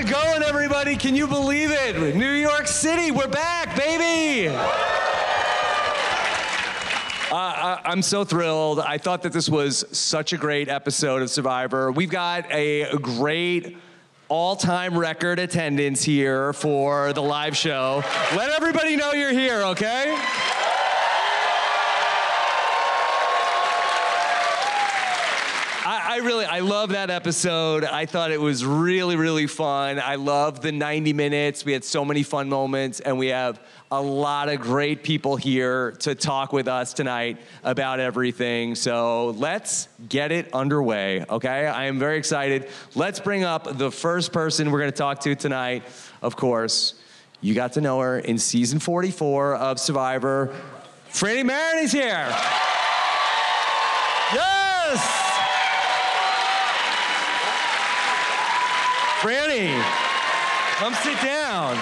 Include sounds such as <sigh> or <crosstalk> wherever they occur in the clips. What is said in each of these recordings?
It going, everybody? Can you believe it? New York City, we're back, baby! Uh, I, I'm so thrilled. I thought that this was such a great episode of Survivor. We've got a great all-time record attendance here for the live show. Let everybody know you're here, okay? Really, I love that episode. I thought it was really, really fun. I love the 90 minutes. We had so many fun moments, and we have a lot of great people here to talk with us tonight about everything. So let's get it underway, okay? I am very excited. Let's bring up the first person we're gonna talk to tonight. Of course, you got to know her in season 44 of Survivor. Frannie Marin is here. Yes! Frannie, come sit down.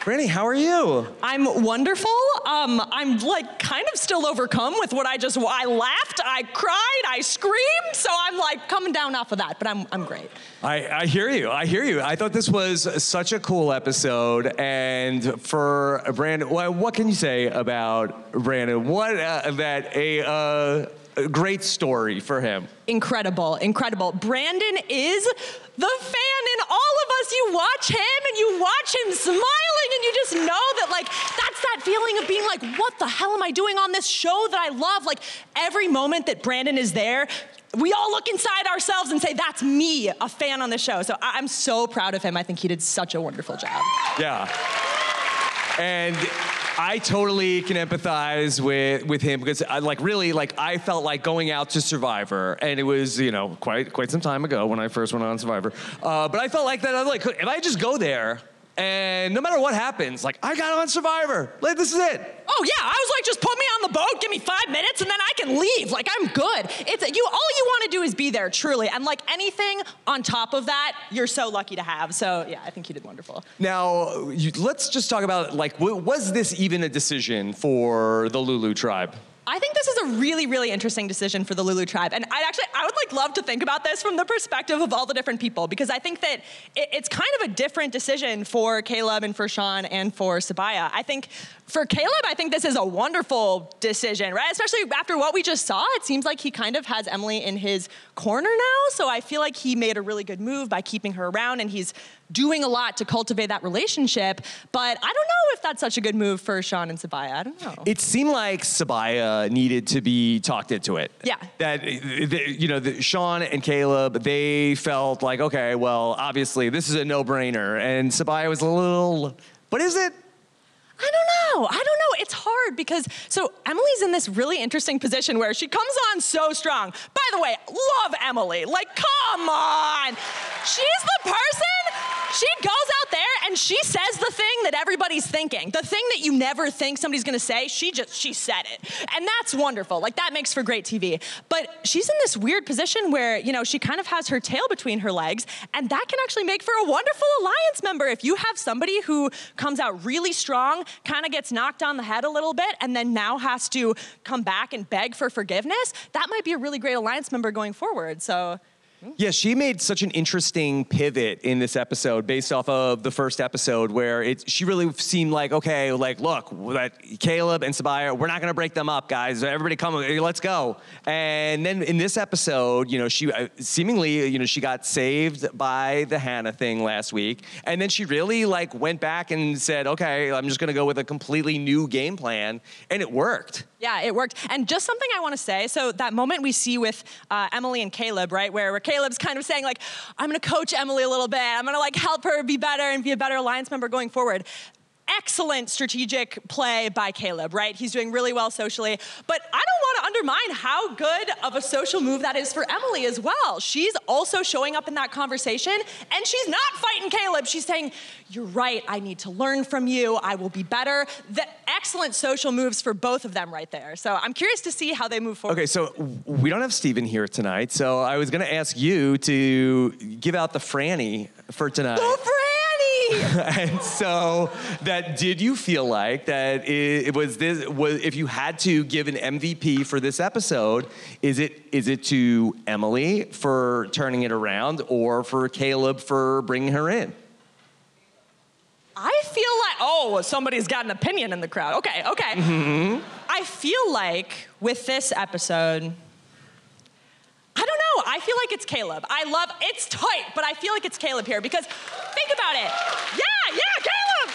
Frannie, how are you? I'm wonderful. Um, I'm like kind of still overcome with what I just. I laughed, I cried, I screamed. So I'm like coming down off of that, but I'm I'm great. I, I hear you. I hear you. I thought this was such a cool episode. And for Brandon, what, what can you say about Brandon? What uh, that a, uh, a great story for him. Incredible, incredible. Brandon is the fan in all of us. You watch him and you watch him smiling, and you just know that, like, that's that feeling of being like, what the hell am I doing on this show that I love? Like, every moment that Brandon is there, we all look inside ourselves and say, that's me, a fan on the show. So I- I'm so proud of him. I think he did such a wonderful job. Yeah. And I totally can empathize with, with him because I like really like I felt like going out to Survivor and it was you know quite quite some time ago when I first went on Survivor, uh, but I felt like that I was like if I just go there and no matter what happens like I got on Survivor like this is it Oh yeah, I was like, just put me on the boat, give me five minutes, and then I can leave. Like I'm good. It's you. All you want to do is be there, truly. And like anything on top of that, you're so lucky to have. So yeah, I think you did wonderful. now you, let's just talk about like was this even a decision for the Lulu tribe I think this is a really, really interesting decision for the Lulu tribe, and I'd actually, I would like love to think about this from the perspective of all the different people because I think that it, it's kind of a different decision for Kaleb and for Sean and for Sabiyah. I think for Kaleb, I think this is a wonderful decision, right? Especially after what we just saw, it seems like he kind of has Emily in his corner now. So I feel like he made a really good move by keeping her around, and he's doing a lot to cultivate that relationship. But I don't know if that's such a good move for Sean and Sabiyah. I don't know. It seemed like Sabiyah needed to be talked into it. Yeah. That, you know, the, Sean and Kaleb, they felt like, okay, well, obviously this is a no brainer. And Sabiyah was a little, what is it? I don't know. I don't know. It's hard because so Emily's in this really interesting position where she comes on so strong. By the way, love Emily. Like, come on. She's the person. She goes out there and she says the thing that everybody's thinking. The thing that you never think somebody's gonna say, she just she said it. And that's wonderful. Like that makes for great TV. But she's in this weird position where, you know, she kind of has her tail between her legs, and that can actually make for a wonderful alliance member. If you have somebody who comes out really strong, kind of gets knocked on the head a little bit, and then now has to come back and beg for forgiveness, that might be a really great alliance member going forward. So Yeah, she made such an interesting pivot in this episode based off of the first episode where it she really seemed like, okay, like look, that Kaleb and Sabiyah, we're not gonna break them up, guys. Everybody come, let's go. And then in this episode, you know, she uh, seemingly, you know, she got saved by the Hannah thing last week. And then she really like went back and said, okay, I'm just gonna go with a completely new game plan. And it worked. Yeah, it worked. And just something I want to say. So that moment we see with uh, Emily and Kaleb, right, where, where Kaleb's kind of saying like, "I'm to coach Emily a little bit. I'm to like help her be better and be a better alliance member going forward." Excellent strategic play by Kaleb, right? He's doing really well socially. But I don't want to undermine how good of a social move that is for Emily as well. She's also showing up in that conversation and she's not fighting Kaleb. She's saying, You're right. I need to learn from you. I will be better. The excellent social moves for both of them right there. So I'm curious to see how they move forward. Okay, so we don't have Steven here tonight, so I was gonna ask you to give out the Frannie for tonight. Go! <laughs> and so that did you feel like that it, it was this was if you had to give an MVP for this episode, is it is it to Emily for turning it around or for Caleb for bringing her in? I feel like, oh, somebody's got an opinion in the crowd. Okay, okay. Mm-hmm. I feel like with this episode, know. I feel like it's Kaleb. I love it's tight, but I feel like it's Kaleb here because think about it. Yeah, yeah, Kaleb.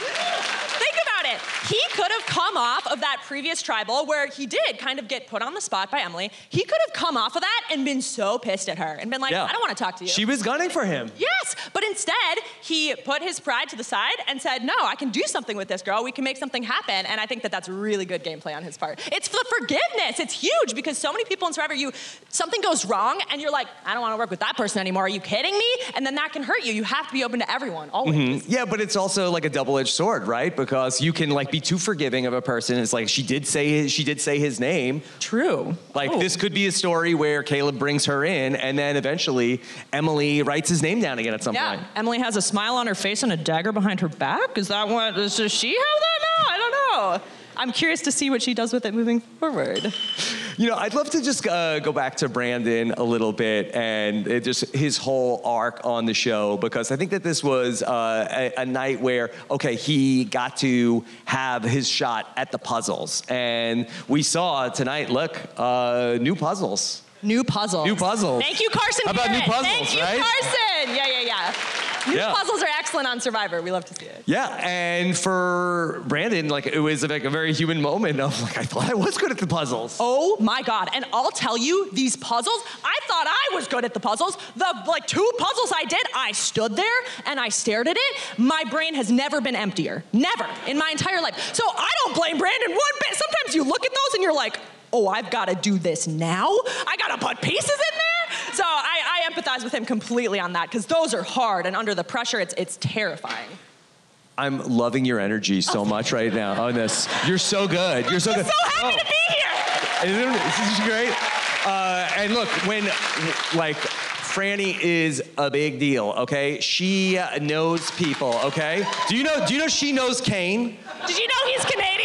Think about it. He could have come off of that previous tribal where he did kind of get put on the spot by Emily. He could have come off of that and been so pissed at her and been like, I don't want to talk to you. She was gunning for him. Yes, but instead, he put his pride to the side and said, No, I can do something with this girl. We can make something happen. And I think that that's really good gameplay on his part. It's the forgiveness. It's huge because so many people in Survivor, you something goes wrong and you're like, I don't want to work with that person anymore. Are you kidding me? And then that can hurt you. You have to be open to everyone, always. Mm-hmm. Yeah, but it's also like a double-edged sword, right? Because you can like be too forgiving of a person. It's like she did say his, she did say his name. True. Like Oh. this could be a story where Kaleb brings her in, and then eventually Emily writes his name down again at some Yeah. point. Emily has a smile on her face and a dagger behind her back. Is that what? Does does she have that now? I don't know. I'm curious to see what she does with it moving forward. You know, I'd love to just uh, go back to Brandon a little bit and it just his whole arc on the show because I think that this was uh, a, a night where okay he got to have his shot at the puzzles and we saw tonight. Look, uh, new puzzles. New puzzles. New puzzles. Thank you, Carson. How about new puzzles, Thank you, right? Carson. Yeah, yeah, yeah. New Yeah. puzzles are excellent on Survivor. We love to see it. Yeah, and for Brandon, like it was like a very human moment of like I thought I was good at the puzzles. Oh my God. And I'll tell you, these puzzles, I thought I was good at the puzzles. The like two puzzles I did, I stood there and I stared at it. My brain has never been emptier. Never in my entire life. So I don't blame Brandon one bit. Sometimes you look at those and you're like, oh, I've got to do this now. I got to put pieces in there. So I, I empathize with him completely on that because those are hard and under the pressure, it's, it's terrifying. I'm loving your energy so much right now on this. You're so good. You're so I'm good. so happy Oh. to be here. Isn't This is great. Uh, and look, when like Franny is a big deal, okay? She knows people, okay? Do you know? Do you know she knows Kane? Did you know he's Canadian?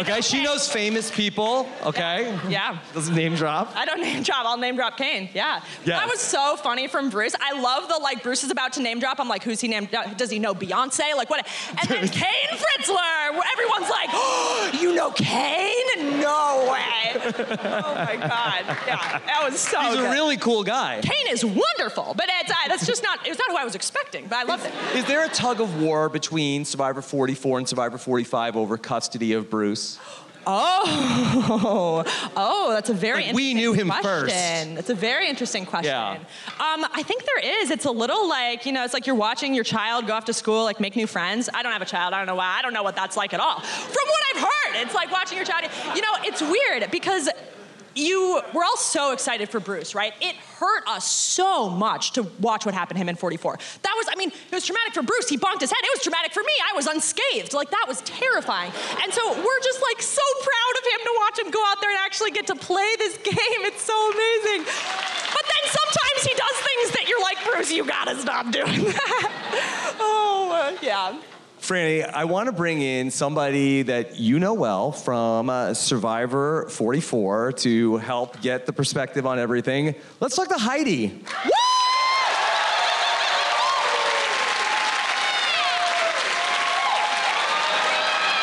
Okay. I Okay, know she Kane. knows famous people, okay? Yeah. Doesn't name drop. I don't name drop. I'll name drop Kane. Yeah. Yes. That was so funny from Bruce. I love the like Bruce is about to name drop. I'm like, who's he named? uh, Does he know Beyonce? Like what? And then Kane Fritzler. Where everyone's like, oh, <gasps> you know Kane? No way. <laughs> oh my god. Yeah. That was so. He's a really cool guy. Kane is wonderful, but it's, uh, that's just not. It was not who I was expecting. But I love it. Is there a tug of war between Survivor 44 and Survivor 45 over custody of Bruce? Oh, <laughs> oh, that's a very Like, we knew him question. first. That's a very interesting question. Yeah. Um, I think there is. It's a little like you know, it's like you're watching your child go off to school, like make new friends. I don't have a child. I don't know why. I don't know what that's like at all. From what I've heard, it's like watching your child. You know, it's weird because you we're all so excited for Bruce, right? It hurt us so much to watch what happened to him in 44. That was, I mean, it was traumatic for Bruce. He bonked his head. It was traumatic for me. I was unscathed. Like that was terrifying. And so we're just like so proud of him to watch him go out there and actually get to play this <laughs> game. It's so amazing. But then sometimes he does things that you're like, Bruce, you gotta stop doing that. <laughs> oh, yeah. Frannie, I want to bring in somebody that you know well from uh, Survivor 44 to help get the perspective on everything. Let's talk to Heidi. Woo!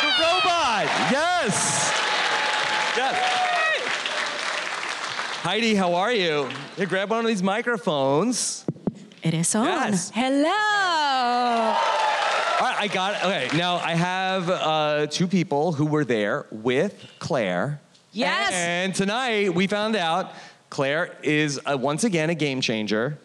The robot. Yes. Yes. Heidi, how are you? Here, grab one of these microphones. It is on. Yes. Hello. All right, I got it. Okay, now I have uh, two people who were there with Claire. Yes. And tonight we found out Claire is uh, once again a game changer.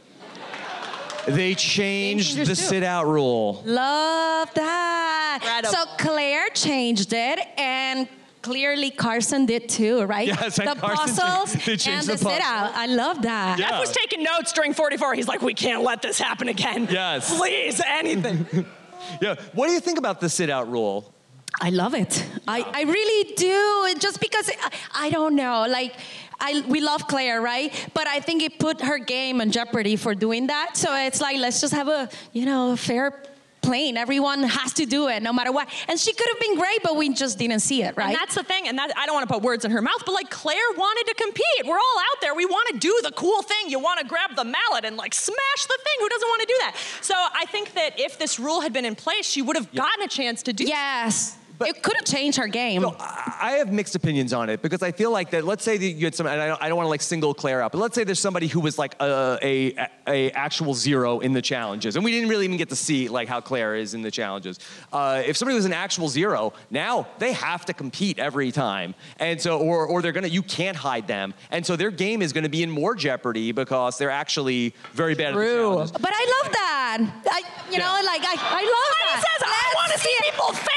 They changed the sit out rule. Love that. Incredible. So Claire changed it and clearly Carson did too, right? Yes, and the Carson puzzles did- they changed and the the, sit out. I love that. Yeah. Jeff was taking notes during 44. He's like, we can't let this happen again. Yes. Please, anything. <laughs> Yeah. What do you think about the sit out rule? I love it. I, I really do. Just because I, I don't know, like I we love Claire, right? But I think it put her game in jeopardy for doing that. So it's like let's just have a you know fair plane. Everyone has to do it, no matter what. And she could have been great, but we just didn't see it, right? And that's the thing, and that I don't want to put words in her mouth, but like Claire wanted to compete. We're all out there. We want to do the cool thing. You want to grab the mallet and like smash the thing. Who doesn't want to do that? So I think that if this rule had been in place, she would have gotten a chance to do. yes. It could have changed her game. No, I I have mixed opinions on it because I feel like that. Let's say that you had some, and I don't, I don't want to like single Claire out, but let's say there's somebody who was like a, a, a actual zero in the challenges, and we didn't really even get to see like how Claire is in the challenges. Uh, if somebody was an actual zero, now they have to compete every time, and so or or they're gonna you can't hide them, and so their game is gonna be in more jeopardy because they're actually very bad at the True. challenges. But I love that. I, you know, like I, I love Heidi that. says, I Let's want to see people fail in the challenge.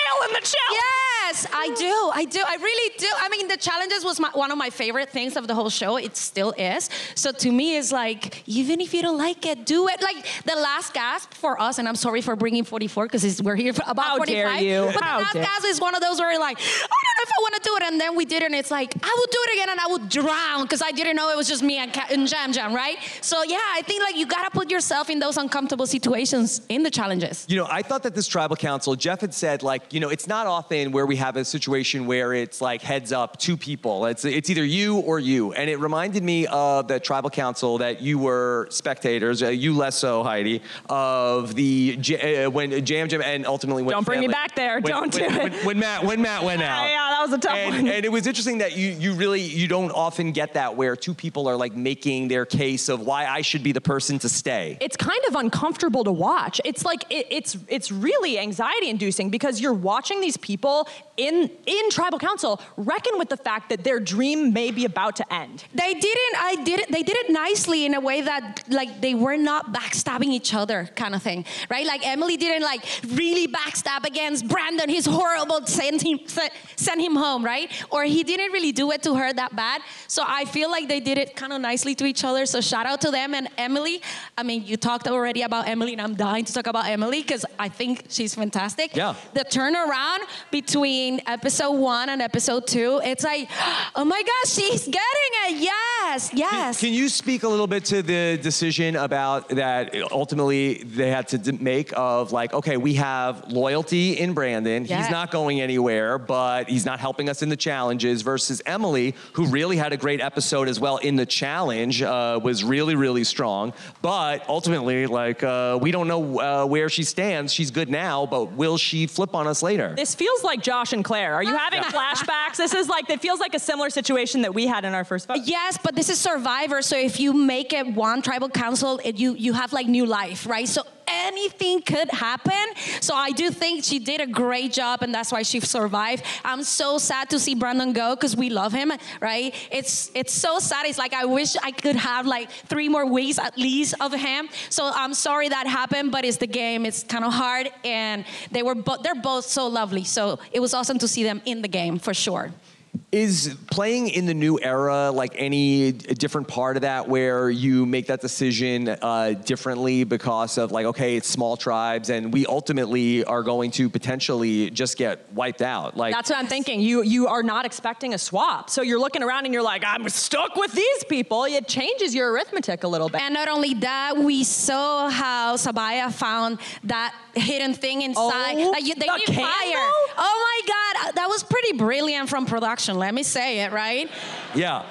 Yes, I do. I do. I really do. I mean, the challenges was my, one of my favorite things of the whole show. It still is. So to me, it's like even if you don't like it, do it. Like the last gasp for us, and I'm sorry for bringing 44 because we're here for about How 45. dare you. But How the last gasp is one of those where you're like, I don't know if I want to do it, and then we did it, and it's like I would do it again, and I would drown because I didn't know it was just me and, Ca- and Yam Yam, right? So yeah, I think like you gotta put yourself in those uncomfortable situations in the challenges. You know, I thought that this tribal council, Jeff had said, like, you know, it's not often where we have a situation where it's like heads up two people. It's it's either you or you, and it reminded me of the tribal council that you were spectators, uh, you less so, Heidi, of the J- uh, when Yam Yam and ultimately when Don't bring me back there. when- Don't when, do it. When, when Matt when Matt went <laughs> Yeah, out. yeah, that was a tough and, one. And it was interesting that you you really you don't often get that where two people are like making their case of why I should be the person to stay. it's kind of uncomfortable to watch. It's like it, it's it's really anxiety inducing because you're watching these people in in tribal council reckon with the fact that their dream may be about to end. They didn't. I did it. They did it nicely in a way that like they were not backstabbing each other, kind of thing, right? Like Emily didn't like really backstab against Brandon. He's horrible. Send him, send, send him home, right? Or he didn't really do it to her that bad. So I feel like they did it kind of nicely to each other. So shout out to them and Emily. I mean, you talked already about Emily, and I'm dying to talk about Emily because I think she's fantastic. Yeah. The turnaround between episode one and episode two, it's like, <gasps> oh my gosh, she's getting it. Yes, yes. Can you speak a little bit to the decision about that ultimately they had to make of like, okay, we have loyalty in Brandon. Yeah. He's not going anywhere, but he's not helping us in the challenges versus Emily, who really had a great episode as well in the challenge, uh, was really, really strong. But ultimately, like, uh, we don't know uh, where she stands. She's good now, but will she flip on us later? This feels like Josh and Claire. Are you having flashbacks? This is like it feels like a similar situation that we had in our first vote. Yes, but this is Survivor, so if you make it one tribal council, it, you you have like new life, right? So anything could happen. So I do think she did a great job, and that's why she survived. I'm so sad to see Brandon go because we love him, right? It's it's so sad. It's like I wish I could have like three more weeks at least of him. So I'm sorry that happened, but it's the game. It's kind of hard, and they were both they're both so lovely. So it was awesome to see them in the game for sure. Is playing in the new era like any different part of that where you make that decision uh, differently because of like, okay, it's small tribes and we ultimately are going to potentially just get wiped out? Like, That's what I'm thinking. You you are not expecting a swap. So you're looking around and you're like, I'm stuck with these people. It changes your arithmetic a little bit. And not only that, we saw how Sabiyah found that hidden thing inside. Oh, like you, they the need fire. Oh my God, that was pretty brilliant from production. Let me say it, right? yeah.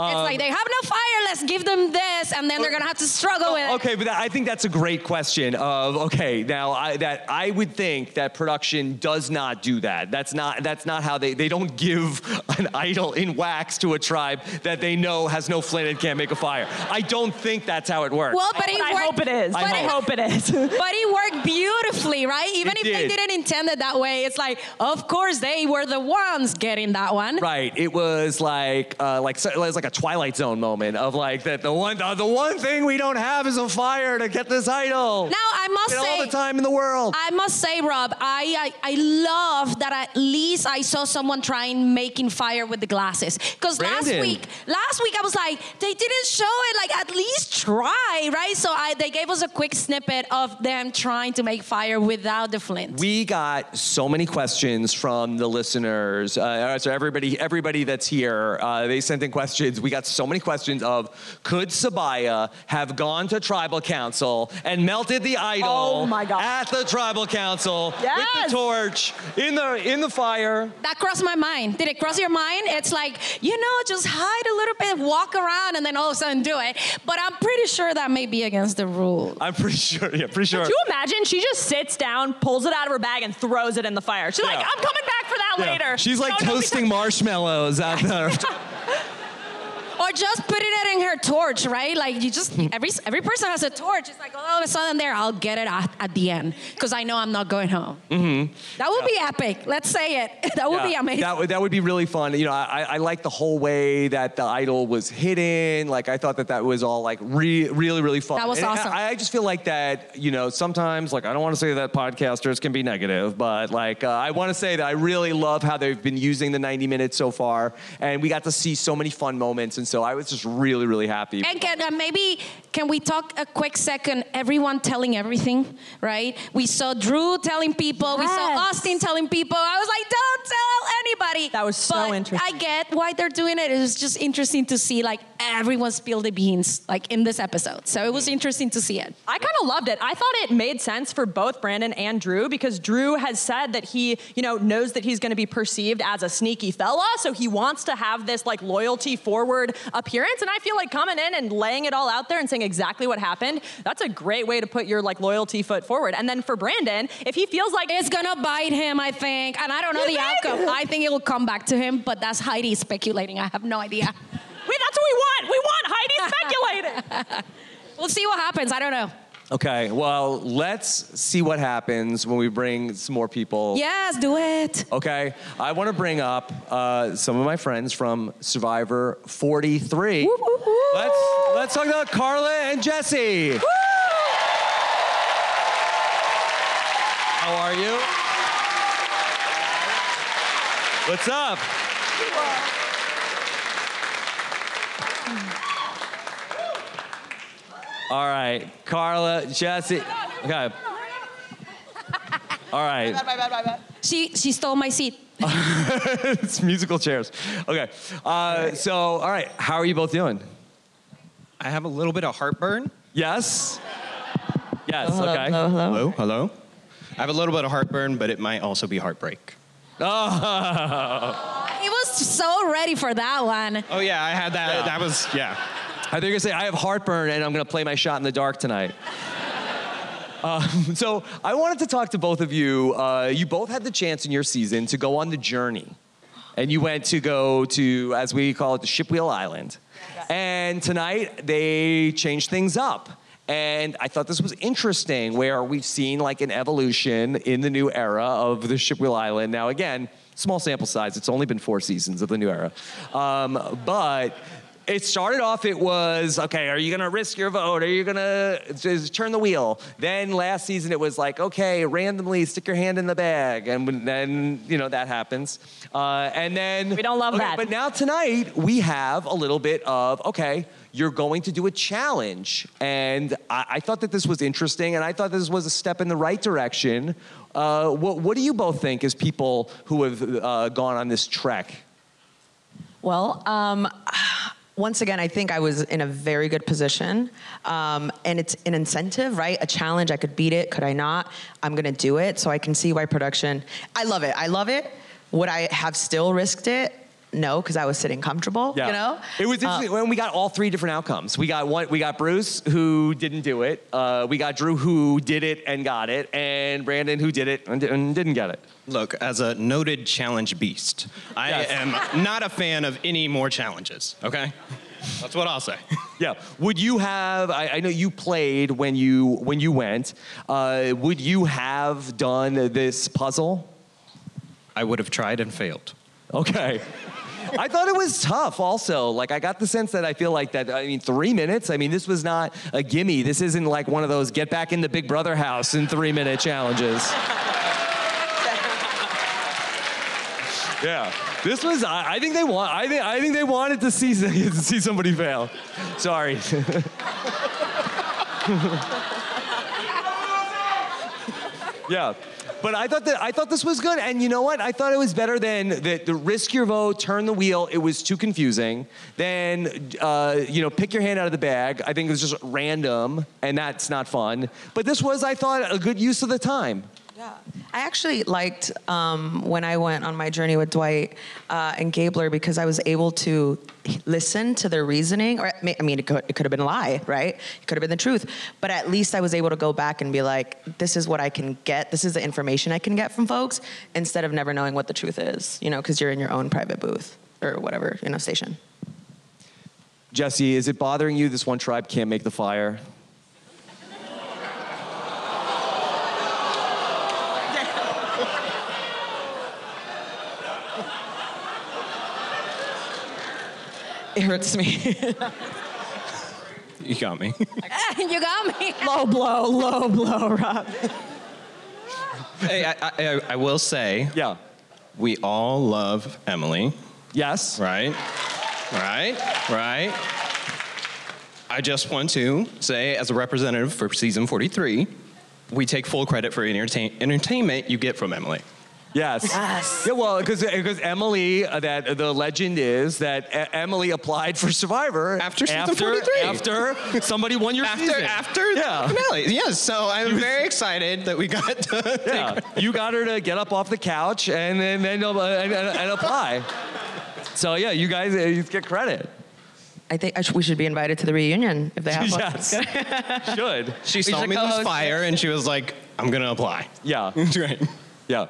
It's like they have no fire. Let's give them this, and then they're gonna have to struggle with it. Okay, but that, I think that's a great question. Of okay, now I, that I would think that production does not do that. That's not that's not how they they don't give an idol in wax to a tribe that they know has no flint and can't make a fire. I don't think that's how it works. Well, but it I worked. hope it is. But I it, hope it is. <laughs> but it worked beautifully, right? Even It if they did. didn't intend it that way, it's like, of course they were the ones getting that one. Right. It was like uh, like so- it was like a Twilight Zone moment of like that the one uh, the one thing we don't have is a fire to get this idol. Now I must say, all the time in the world. I must say, Rob, I, I I love that at least I saw someone trying making fire with the glasses. Because last week, last week I was like, they didn't show it. Like at least try, right? So I they gave us a quick snippet of them trying to make fire without the flint. We got so many questions from the listeners. Uh, so everybody, everybody that's here, uh, they sent in questions. We got so many questions of could Sabiyah have gone to tribal council and melted the oh idol Oh my God. at the tribal council with the torch in the in the fire? that crossed my mind. Did it cross your mind? It's like, you know, just hide a little bit, walk around, and then all of a sudden do it. But I'm pretty sure that may be against the rule. I'm pretty sure. Yeah, pretty sure. Could you imagine? She just sits down, pulls it out of her bag, and throws it in the fire. She's like, I'm coming back for that Yeah. later. She's like No, don't toasting marshmallows out there. <laughs> <laughs> Or just putting it in her torch, right? Like you just every every person has a torch. It's like all of a sudden there, I'll get it at, at the end because I know I'm not going home. Mm-hmm. That would be epic. Let's say it. <laughs> That would be amazing. That would that would be really fun. You know, I, I like the whole way that the idol was hidden. Like I thought that that was all like re- really really fun. That was And awesome. I, I just feel like that. You know, sometimes like I don't want to say that podcasters can be negative, but like uh, I want to say that I really love how they've been using the 90 minutes so far, and we got to see so many fun moments, and so I was just really really happy. And can, uh, maybe can we talk a quick second? Everyone telling everything, right? We saw Drew telling people. We saw Austin telling people. I was like, don't tell anybody. That was so But interesting. I get why they're doing it. It was just interesting to see like everyone spill the beans like in this episode. So it was interesting to see it. I kind of loved it. I thought it made sense for both Brandon and Drew because Drew has said that he, you know, knows that he's going to be perceived as a sneaky fella, so he wants to have this like loyalty forward appearance. And I feel like coming in and laying it all out there and saying exactly what happened, that's a great way to put your like loyalty foot forward. And then for Brandon, if he feels like It's gonna bite him, I think, and I don't know the outcome. I think it will come back to him, but that's Heidi speculating. I have no idea. Wait, that's what we want. We want Heidi speculating. <laughs> We'll see what happens. I don't know. Okay, well let's see what happens when we bring some more people. Yes, do it. Okay, I want to bring up uh, some of my friends from Survivor 43. Let's let's talk about Karla and Jesse. How are you? What's up? All right, Karla, Jesse. Okay. All right. She she stole my seat. <laughs> it's musical chairs. Okay. Uh, so, all right. How are you both doing? I have a little bit of heartburn. Yes. Yes. Hello, okay. hello, hello. Hello, hello. I have a little bit of heartburn, but it might also be heartbreak. Oh. He was so ready for that one. Oh yeah, I had that. That was yeah. I think you're gonna say I have heartburn and I'm gonna play my shot in the dark tonight. <laughs> Um, so I wanted to talk to both of you. Uh, you both had the chance in your season to go on the journey, and you went to go to, as we call it, the Shipwheel Island. And tonight they changed things up. And I thought this was interesting, where we've seen like an evolution in the new era of the Shipwheel Island. Now, again, small sample size. It's only been four seasons of the new era, um, but it started off. It was okay. Are you gonna risk your vote? Are you gonna just turn the wheel? Then last season it was like okay, randomly stick your hand in the bag, and then you know that happens. Uh, and then We don't love okay, that. But now tonight we have a little bit of okay. You're going to do a challenge, and I, I thought that this was interesting, and I thought this was a step in the right direction. Uh, what, what do you both think as people who have uh, gone on this trek? Well, um, once again, I think I was in a very good position. Um, and it's an incentive, right? A challenge. I could beat it. Could I not? I'm going to do it. So I can see why production. I love it. I love it. Would I have still risked it? No, because I was sitting comfortable. Yeah. You know? it was Uh, interesting when we got all three different outcomes. We got one. We got Bruce who didn't do it. Uh, we got Drew who did it and got it, and Brandon who did it and, and didn't get it. Look, as a noted challenge beast, I Yes. am not a fan of any more challenges, okay? That's what I'll say. <laughs> Yeah. Would you have? I, I know you played when you when you went. Uh, would you have done this puzzle? I would have tried and failed. Okay. I thought it was tough also. Like I got the sense that I feel like that I mean 3 minutes. I mean this was not a gimme. This isn't like one of those get back in the Big Brother house in 3 minute challenges. <laughs> yeah. This was I, I think they want I think I think they wanted to see <laughs> to see somebody fail. Sorry. <laughs> Yeah. But I thought that I thought this was good, and you know what? I thought it was better than the, the risk your vote, turn the wheel. It was too confusing. Then uh, you know, pick your hand out of the bag. I think it was just random, and that's not fun. But this was, I thought, a good use of the time. Yeah. I actually liked um, when I went on my journey with Dwight uh, and Gabler because I was able to listen to their reasoning. Or I mean, it could, it could have been a lie, right? It could have been the truth. But at least I was able to go back and be like, this is what I can get. This is the information I can get from folks instead of never knowing what the truth is, you know, because you're in your own private booth or whatever, you know, station. Jesse, is it bothering you this one tribe can't make the fire? It hurts me. You got me. <laughs> you got me. Low blow, low blow, Rob. hey, I, I, I will say, Yeah. we all love Emily, Yes. right? Right? Right? I just want to say, as a representative for season 43, we take full credit for entertain- entertainment you get from Emily. Yes. Yes. Yeah, well, because Emily, uh, that the legend is that E- Emily applied for Survivor After season after, 43. After somebody won your After season. after Yeah. the finale. Yes, so I'm very excited that we got to Yeah, <laughs> you got her to get up off the couch and then and, uh, and, and, and apply. <laughs> So yeah, you guys uh, you get credit. I think I sh- we should be invited to the reunion if they have one. Yes, <laughs> should. She saw should me lose co-host fire and she was like, I'm gonna apply. Yeah, right. Yeah.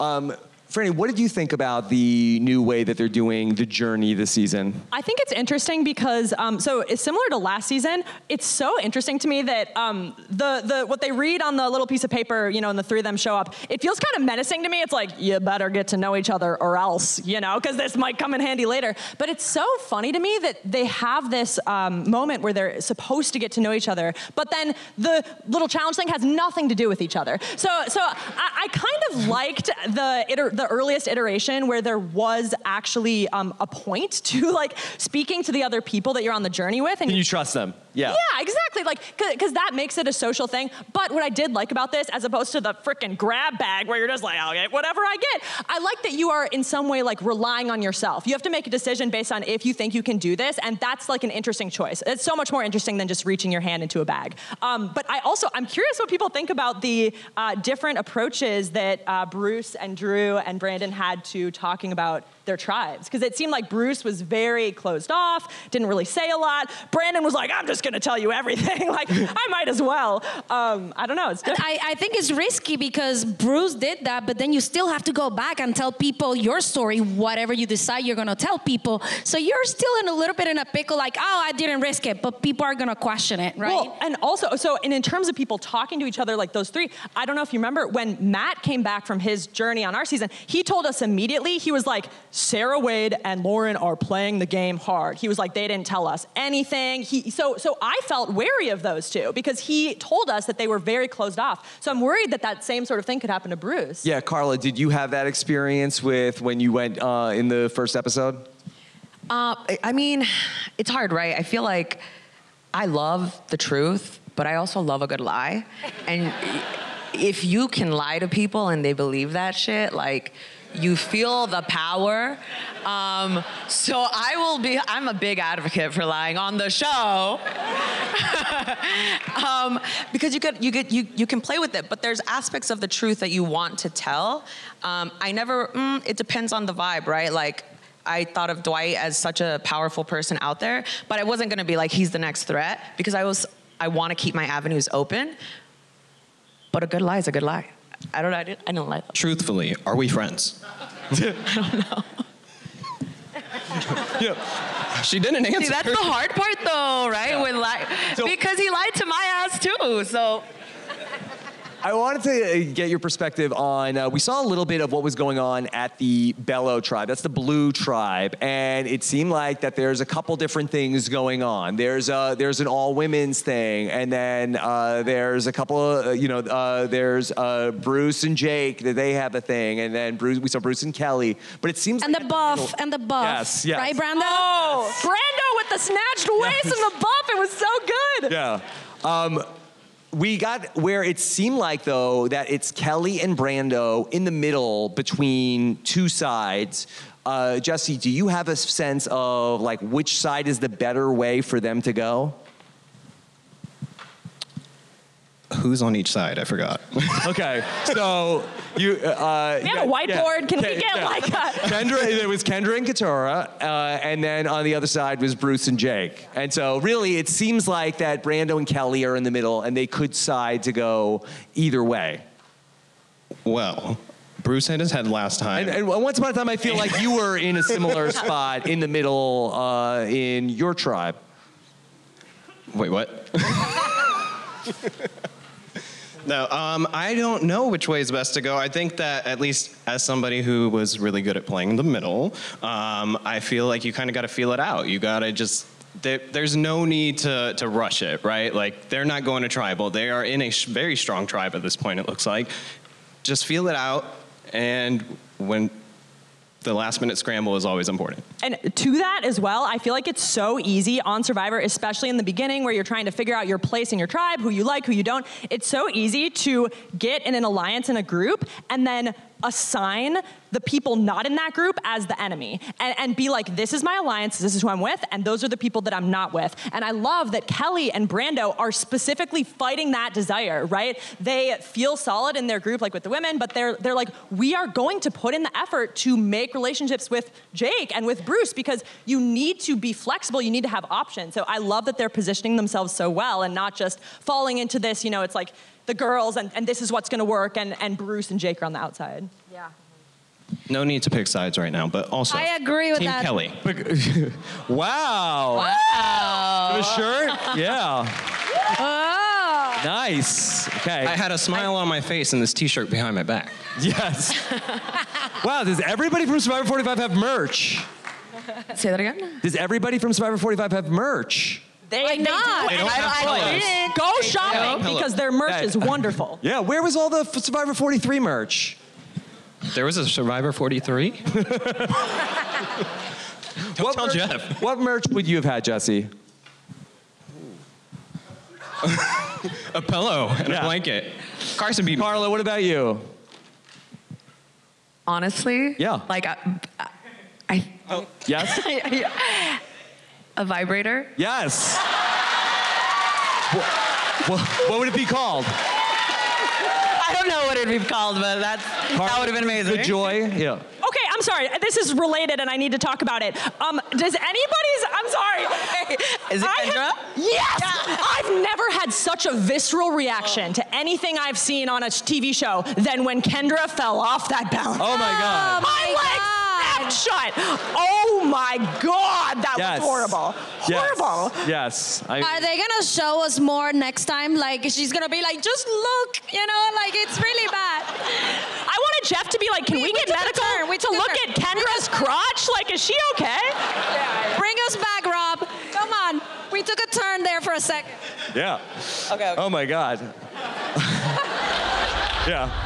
Um, Frannie, what did you think about the new way that they're doing the journey this season? I think it's interesting because um, so it's similar to last season. It's so interesting to me that um, the the what they read on the little piece of paper, you know, and the three of them show up. It feels kind of menacing to me. It's like you better get to know each other or else, you know, because this might come in handy later. But it's so funny to me that they have this um, moment where they're supposed to get to know each other, but then the little challenge thing has nothing to do with each other. So so I, I kind of liked the iter- the earliest iteration where there was actually um, a point to like speaking to the other people that you're on the journey with, and Can you trust them? Yeah. yeah, exactly. Like, because that makes it a social thing. But what I did like about this, as opposed to the freaking grab bag where you're just like, get whatever I get, I like that you are in some way like relying on yourself. You have to make a decision based on if you think you can do this, and that's like an interesting choice. It's so much more interesting than just reaching your hand into a bag. Um, but I also, I'm curious what people think about the uh, different approaches that uh, Bruce and Drew and Brandon had to talking about their tribes. Because it seemed like Bruce was very closed off, didn't really say a lot. Brandon was like, I'm just gonna tell you everything. <laughs> like, I might as well. Um, I don't know. It's. I, I think it's risky because Bruce did that, but then you still have to go back and tell people your story, whatever you decide you're gonna tell people. So you're still in a little bit in a pickle, like, oh, I didn't risk it, but people are gonna question it, right? Well, and also, so and in terms of people talking to each other like those three, I don't know if you remember when Matt came back from his journey on our season, he told us immediately, he was like, Sarah Wade and Lauren are playing the game hard. He was like, they didn't tell us anything. He, so, so I felt wary of those two because he told us that they were very closed off. So I'm worried that that same sort of thing could happen to Bruce. Yeah, Karla, did you have that experience with when you went uh, in the first episode? Uh, I- I mean, it's hard, right? I feel like I love the truth, but I also love a good lie. And if you can lie to people and they believe that shit, like, you feel the power. Um, so I will be, I'm a big advocate for lying on the show. <laughs> um, because you could, you, get, you, you can play with it, but there's aspects of the truth that you want to tell. Um, I never, mm, it depends on the vibe, right? Like, I thought of Dwight as such a powerful person out there, but I wasn't gonna be like he's the next threat because I was I want to keep my avenues open. But a good lie is a good lie. I don't know. I didn't, I don't like that. Truthfully, are we friends? <laughs> I don't know. <laughs> yeah. She didn't answer. See, that's the hard part though, right? When lie, So- because he lied to my ass too. So I wanted to uh, get your perspective on. Uh, we saw a little bit of what was going on at the Belo tribe. That's the Blue tribe, and it seemed like that there's a couple different things going on. There's a, there's an all women's thing, and then uh, there's a couple of uh, you know uh, there's uh, Bruce and Jake that they have a thing, and then Bruce we saw Bruce and Kellie. But it seems And like the buff, middle- and the buff. Yes, yes. Right, Brando? Oh, Brando with the snatched waist and the buff. It was so good. Yeah. Um, we got where it seemed like though that it's Kellie and Brando in the middle between two sides. Uh, Jesse, do you have a sense of like which side is the better way for them to go? Who's on each side? I forgot. <laughs> Okay, so you. Uh, We have a whiteboard. Can we get like a- <laughs> Kendra? It was Kendra and Katurah, uh, and then on the other side was Bruce and Jake. And so, really, it seems like that Brando and Kellie are in the middle, and they could side to go either way. well, Bruce had his head last time. And, and once upon a time, I feel like you were in a similar <laughs> spot in the middle uh, in your tribe. Wait, what? No, um, I don't know which way is best to go. I think that at least as somebody who was really good at playing the middle, um, I feel like you kind of got to feel it out. You got to just. There, there's no need to, to rush it, right? Like they're not going to tribal. They are in a sh- very strong tribe at this point. It looks like. Just feel it out, and when the last minute scramble is always important. And to that as well, I feel like it's so easy on Survivor, especially in the beginning where you're trying to figure out your place in your tribe, who you like, who you don't. It's so easy to get in an alliance in a group and then assign the people not in that group as the enemy and, and be like, this is my alliance, this is who I'm with, and those are the people that I'm not with. And I love that Kellie and Brando are specifically fighting that desire, right? They feel solid in their group, like with the women, but they're they're like, we are going to put in the effort to make relationships with Jake and with Bruce because you need to be flexible, you need to have options. So I love that they're positioning themselves so well and not just falling into this, you know, it's like the girls and, and this is what's gonna work and, and Bruce and Jake are on the outside. Yeah. No need to pick sides right now, but also I agree with Team that. Kellie. <laughs> Wow. wow. The shirt? Yeah. Oh. Nice. Okay. I had a smile on my face and this T-shirt behind my back. yes. wow. Does everybody from Survivor 45 have merch? Say that again. Does everybody from Survivor 45 have merch? They, Why they not? do. They don't have I don't- pillows. I Go shopping Pillows. because their merch is wonderful. <laughs> Yeah. Where was all the F- Survivor 43 merch? There was a Survivor 43. <laughs> Don't tell merch, Jeff. What merch would you have had, Jesse? A pillow and Yeah. a blanket. Carson beat. Karla, what about you? Honestly. Yeah. Like I. I Yes. <laughs> a vibrator. yes. What, what would it be called? I don't know what it'd be called, but that's that would have been amazing. The joy. Yeah. Okay, I'm sorry. This is related, and I need to talk about it. Um, does anybody's? I'm sorry. Is it Kendra? have- yes. I've never had such a visceral reaction to anything I've seen on a TV show than when Kendra fell off that balance. Oh my God. My legs snapped shut. Oh my God, that Yes. was horrible. Yes. Horrible. Yes. I, Are they gonna show us more next time? Like she's gonna be like, just look, you know, like it's really bad. I wanted Jeff to be like, can we, get medical? We get took a medical like, is she okay? yeah Bring us back, Rob. Come on. We took a turn there for a second. Yeah. Okay. Oh my God. <laughs> yeah.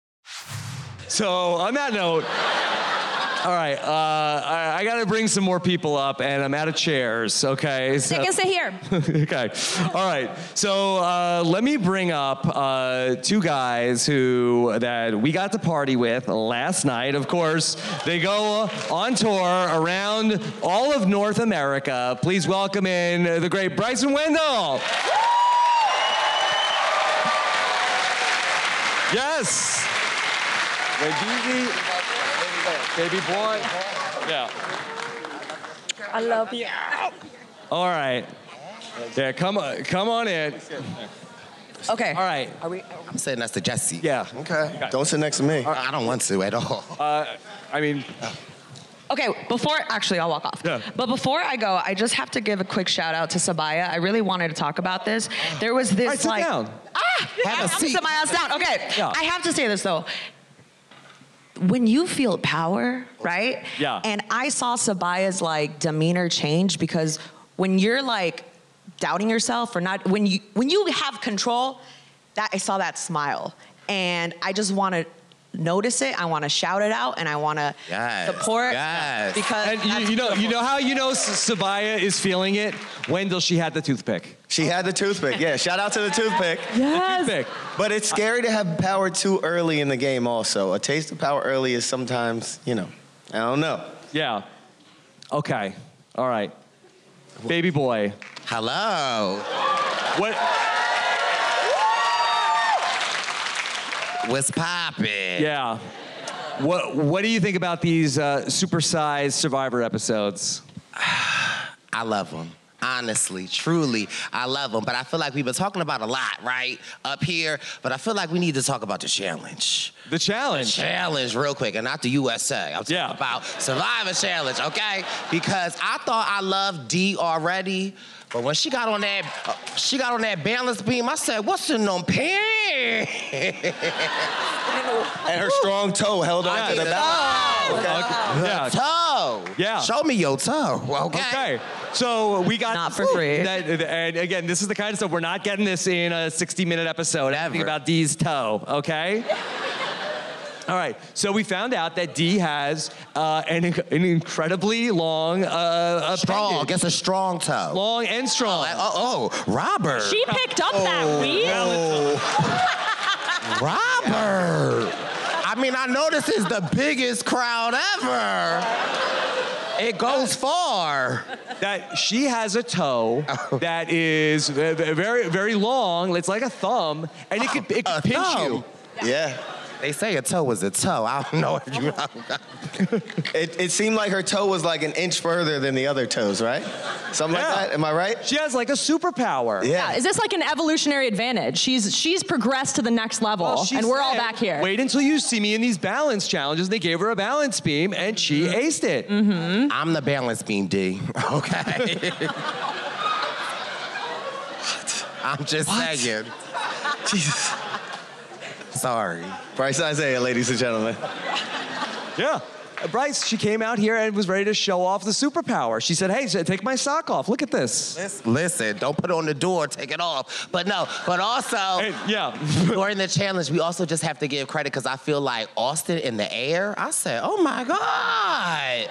So on that note, all right, uh, I, I got to bring some more people up, and I'm out of chairs. Okay. So- They can stay here. <laughs> okay. All right. So uh, let me bring up uh, two guys who that we got to party with last night. Of course, they go on tour around all of North America. Please welcome in the great Bryson Wendell. Yes. Baby, baby boy. Yeah. I love you. All right. Yeah, come on, come on in. Okay. All right. Are we? I'm sitting next to Jesse. Yeah. Okay. Don't sit next to me. I don't want to at all. Uh, I mean, Okay, before actually I'll walk off. Yeah. But before I go, I just have to give a quick shout out to Sabiyah. I really wanted to talk about this. There was this All right, sit like down. ah, Have a I'm seat. sit my ass down. Okay, Yeah. I have to say this though. When you feel power, right? Yeah. And I saw Sabiyah's like demeanor change because when you're like doubting yourself or not, when you when you have control, that I saw that smile, and I just want to notice it. I want to shout it out, and I want to Yes, support yes. because and you, you know, you know how you know Sabiyah is feeling it? Wendell, she had the toothpick. She had the toothpick. Yeah, shout out to the toothpick. <laughs> The toothpick. But it's scary to have power too early in the game, also. A taste of power early is sometimes, you know, I don't know. Yeah. Okay. All right. Baby boy. Hello. What? What's poppin'? Yeah. What What do you think about these uh, supersized Survivor episodes? <sighs> I love them. Honestly, truly, I love them. But I feel like we've been talking about a lot, right? Up here. But I feel like we need to talk about the challenge. The challenge. The Challenge, real quick, and not the USA. I'm talking Yeah. about Survivor Challenge, okay? Because I thought I loved Dee already, but when she got on that, uh, she got on that balance beam. I said, "What's in them pants?" <laughs> And her strong toe held on to the back. Okay. Yeah. toe. Yeah. Show me your toe, okay? Okay. So we got Not for free. That, and again, this is the kind of stuff we're not getting this in a 60-minute episode. Everything about Dee's toe. Okay. All right. So we found out that Dee has uh, an, an incredibly long, uh, Strong. appendage. Guess a strong toe. long and strong. Oh, oh, Robert. She picked up that weed. <laughs> Robert. I mean, I know this is the biggest crowd ever. It goes far. that she has a toe that is ve- ve- very, very long. It's like a thumb, and it could, it could A pinch thumb? you. Yeah. They say a toe is a toe. I don't know if you. <laughs> It, it seemed like her toe was like an inch further than the other toes, right? Something Yeah. like that. Am I right? She has like a superpower. Yeah. Is this like an evolutionary advantage? She's she's progressed to the next level, Well, and we're all back here. Wait until you see me in these balance challenges. They gave her a balance beam, and she Mm-hmm. aced it. I'm the balance beam Dee. <laughs> Okay. <laughs> I'm just saying. Jesus. Sorry. Bryce Isaiah, ladies and gentlemen. Yeah. Uh, Bryce, she came out here and was ready to show off the superpower. She said, "Hey, take my sock off. Look at this." Listen, don't put it on the door, take it off. But no, but also And- yeah. <laughs> during the challenge, we also just have to give credit because I feel like Austin in the air. I said, oh my God.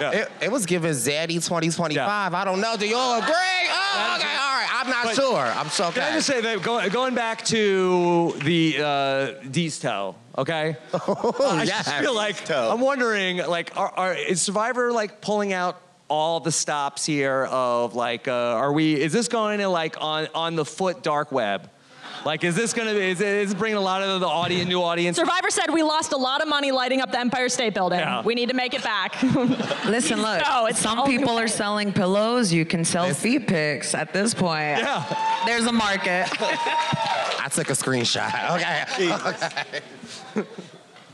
Yeah. It, it was giving Zaddy 2025. I don't know. Do you all agree? Oh, okay, all right. I'm not But- sure. I'm so Can I just say that going, going back to the uh, Dee's toe, okay? <laughs> I just feel like Toe. I'm wondering, like, are, are, is Survivor like pulling out all the stops here of like, uh, are we? Is this going to like on on the foot dark web? Like, is this gonna be? Is it is it bringing a lot of the audience, new audience? Survivor said we lost a lot of money lighting up the Empire State Building. Yeah. We need to make it back. <laughs> Listen, look. No, it's some people way. are selling pillows. You can sell feet pics at this point. Yeah. There's a market. <laughs> I took a screenshot. Okay. <laughs> okay.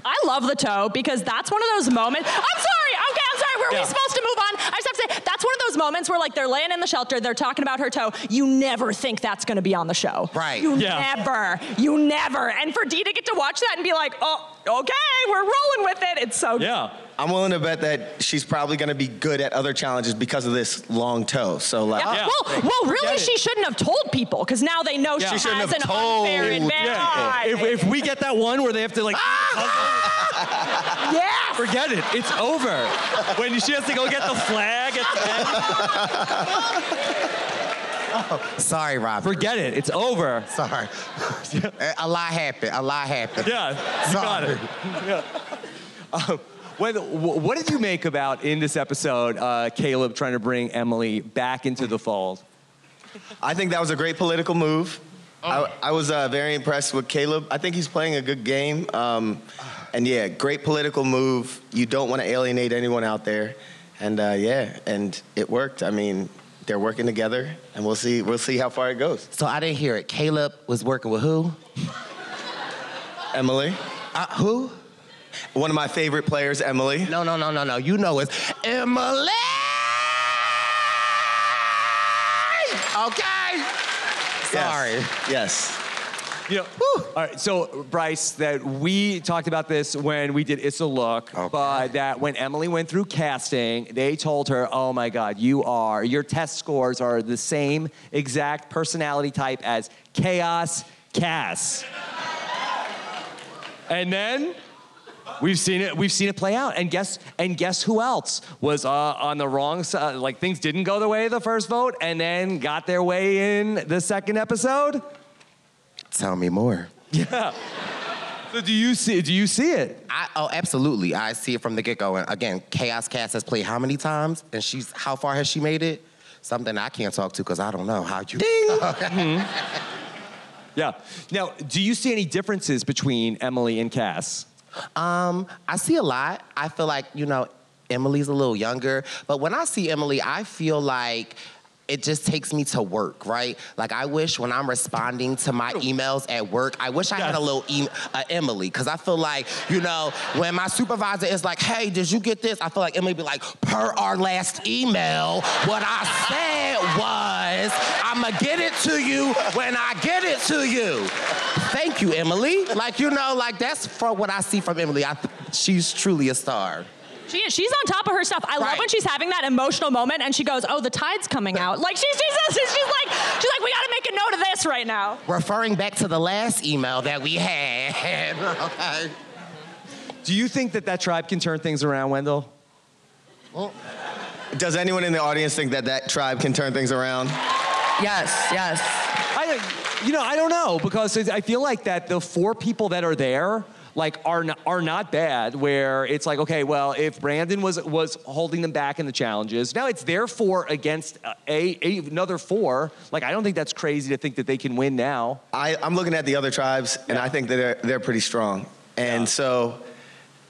I love the toe because that's one of those moments. I'm sorry. Okay, I'm sorry. Were Yeah. we supposed to move on? I just have to say that's one of those moments where like they're laying in the shelter, they're talking about her toe. You never think that's going to be on the show. Right. You Yeah. never. You never. And for Dee to get to watch that and be like, oh, okay, we're rolling with it. It's so. Yeah. I'm willing to bet that she's probably going to be good at other challenges because of this long toe. So like, Yeah. Yeah. Well, well, really, she shouldn't have told people because now they know Yeah. she, She shouldn't has have an told. unfair advantage. Yeah. If, if we get that one where they have to like, <laughs> yes. Forget it. It's over. When she has to go get the flag at the end, <laughs> Sorry, Robert. forget it. It's over. Sorry. <laughs> a lot happened. A lot happened. Yeah, you got Sorry. it. Yeah. Um, when, what did you make about in this episode, uh, Kaleb trying to bring Emily back into the fold? I think that was a great political move. I, I was uh, very impressed with Kaleb. I think he's playing a good game. Um, and yeah, great political move. You don't want to alienate anyone out there. And uh, yeah, and it worked. I mean, they're working together, and we'll see. We'll see how far it goes. So I didn't hear it. Kaleb was working with who? Emily, Uh, who? one of my favorite players, Emily. No, no, no, no, no. You know it's Emily. Okay. Sorry. Yes. You know, all right, so Bryce, that we talked about this when we did It's a Look, Okay. but that when Emily went through casting, they told her, oh my God, you are, your test scores are the same exact personality type as Chaos Kass. and then we've seen it, we've seen it play out. And guess, and guess who else was uh, on the wrong side? Like things didn't go the way of the first vote and then got their way in the second episode? Tell me more. Yeah. <laughs> So do you see? Do you see it? I, oh, absolutely. I see it from the get go. And again, Chaos Kass has played how many times? And she's how far has she made it? Something I can't talk to because I don't know how you. Ding. <laughs> Yeah. Now, do you see any differences between Emily and Kass? Um, I see a lot. I feel like, you know, Emily's a little younger, but when I see Emily, I feel like it just takes me to work, right? Like I wish when I'm responding to my emails at work, I wish I had a little e- uh, Emily, because I feel like, you know, when my supervisor is like, "Hey, did you get this?" I feel like Emily be like, "Per our last email, what I said was, I'ma get it to you when I get it to you." Thank you, Emily. Like you know, like that's from what I see from Emily. I th- she's truly a star. She is. She's on top of her stuff. I love Right. when she's having that emotional moment and she goes, "Oh, the tide's coming out." Like she's she's, she's, she's like she's like, "We got to make a note of this right now." Referring back to the last email that we had. <laughs> okay. Do you think that that tribe can turn things around, Wendell? Does anyone in the audience think that that tribe can turn things around? Yes, yes. I, you know, I don't know because it's- I feel like that the four people that are there, like, are not, are not bad. Where it's like, okay, well, if Brandon was was holding them back in the challenges, now it's their four against uh, a, a another four. Like, I don't think that's crazy to think that they can win now. I, I'm looking at the other tribes, and I think that they're, they're pretty strong. And so,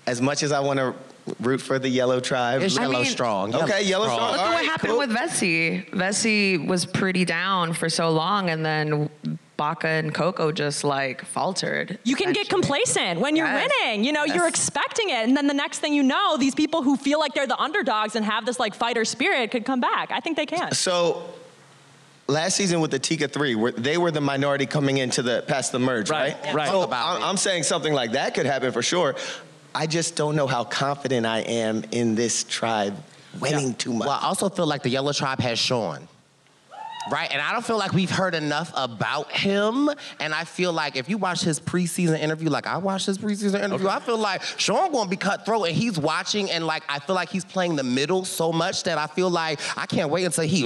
as much as I want to root for the yellow tribe, It's I yellow mean- strong. okay, yellow strong. Look All at what right, happened cool. with Vesi. Vesi was pretty down for so long, and then Baka and Coco just like faltered. You can get complacent when you're Yes. winning. You know, you're expecting it, and then the next thing you know, these people who feel like they're the underdogs and have this like fighter spirit could come back. I think they can. So, last season with the Tika Three, were, they were the minority coming into the past the merge, Right, right? right. So about I'm, saying something like that could happen for sure. I just don't know how confident I am in this tribe winning too much. Well, I also feel like the Yellow Tribe has Sean. Right? And I don't feel like we've heard enough about him. And I feel like if you watch his preseason interview, like I watched his preseason interview, I feel like Sean gonna be cutthroat and he's watching and like I feel like he's playing the middle so much that I feel like I can't wait until he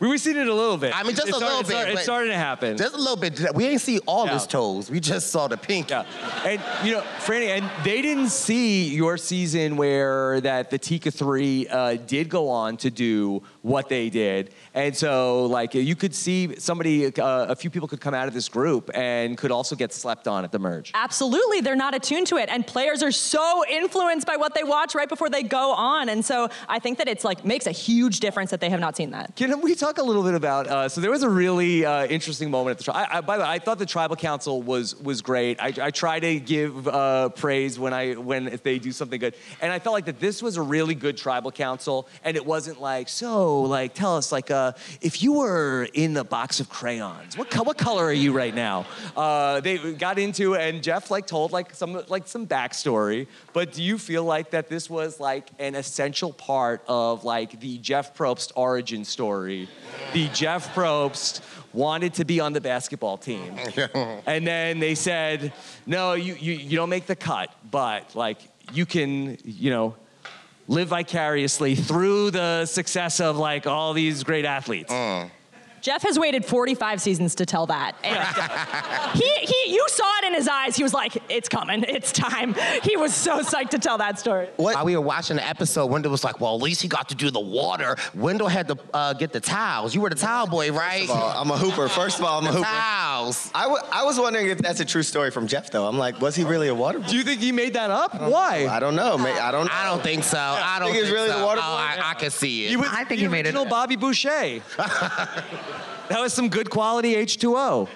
were seeing it a little bit. I mean, just It a started- little it started- bit. It's but starting to happen. Just a little bit. We ain't see all Yeah. his toes. We just saw the pink. Yeah, and you know, Frannie, and they didn't see your season where that the Tika Three uh, did go on to do what they did, and so like you could see somebody, uh, a few people could come out of this group and could also get slept on at the merge. Absolutely, they're not attuned to it, and players are so influenced by what they watch right before they go on, and so I think that it's like makes a huge difference that they have not seen that. Can we talk a little bit about? Uh, so there was a really uh, interesting moment at the trial. I, I, by the way, I thought the tribal council was was great. I, I try to give uh, praise when I when if they do something good, and I felt like that this was a really good tribal council, and it wasn't like so like tell us like uh, if you were in the box of crayons, what co- what color are you right now? Uh, they got into and Jeff like told like some like some backstory. But do you feel like that this was like an essential part of like the Jeff Probst origin story? The Jeff Probst wanted to be on the basketball team. <laughs> And then they said, no, you, you, you don't make the cut, but like you can, you know, live vicariously through the success of like all these great athletes. Mm. Jeff has waited 45 seasons to tell that. And <laughs> he, he, you saw it in his eyes. He was like, it's coming, it's time. He was so psyched to tell that story. While we were watching the episode, Wendell was like, "Well, at least he got to do the water." Wendell had to uh, get the towels. You were the towel boy, right? Well, I'm a hooper. First of all, I'm a The hooper. towels. I, w- I was wondering if that's a true story from Jeff, though. I'm like, was he really a water boy? Do you think he made that up? Why? I don't know. May- I don't. I don't think so. I don't Think think, it's really so. the water Oh. I, I can see it. He was I think the he made it- original Bobby Boucher. <laughs> that was some good quality H2O.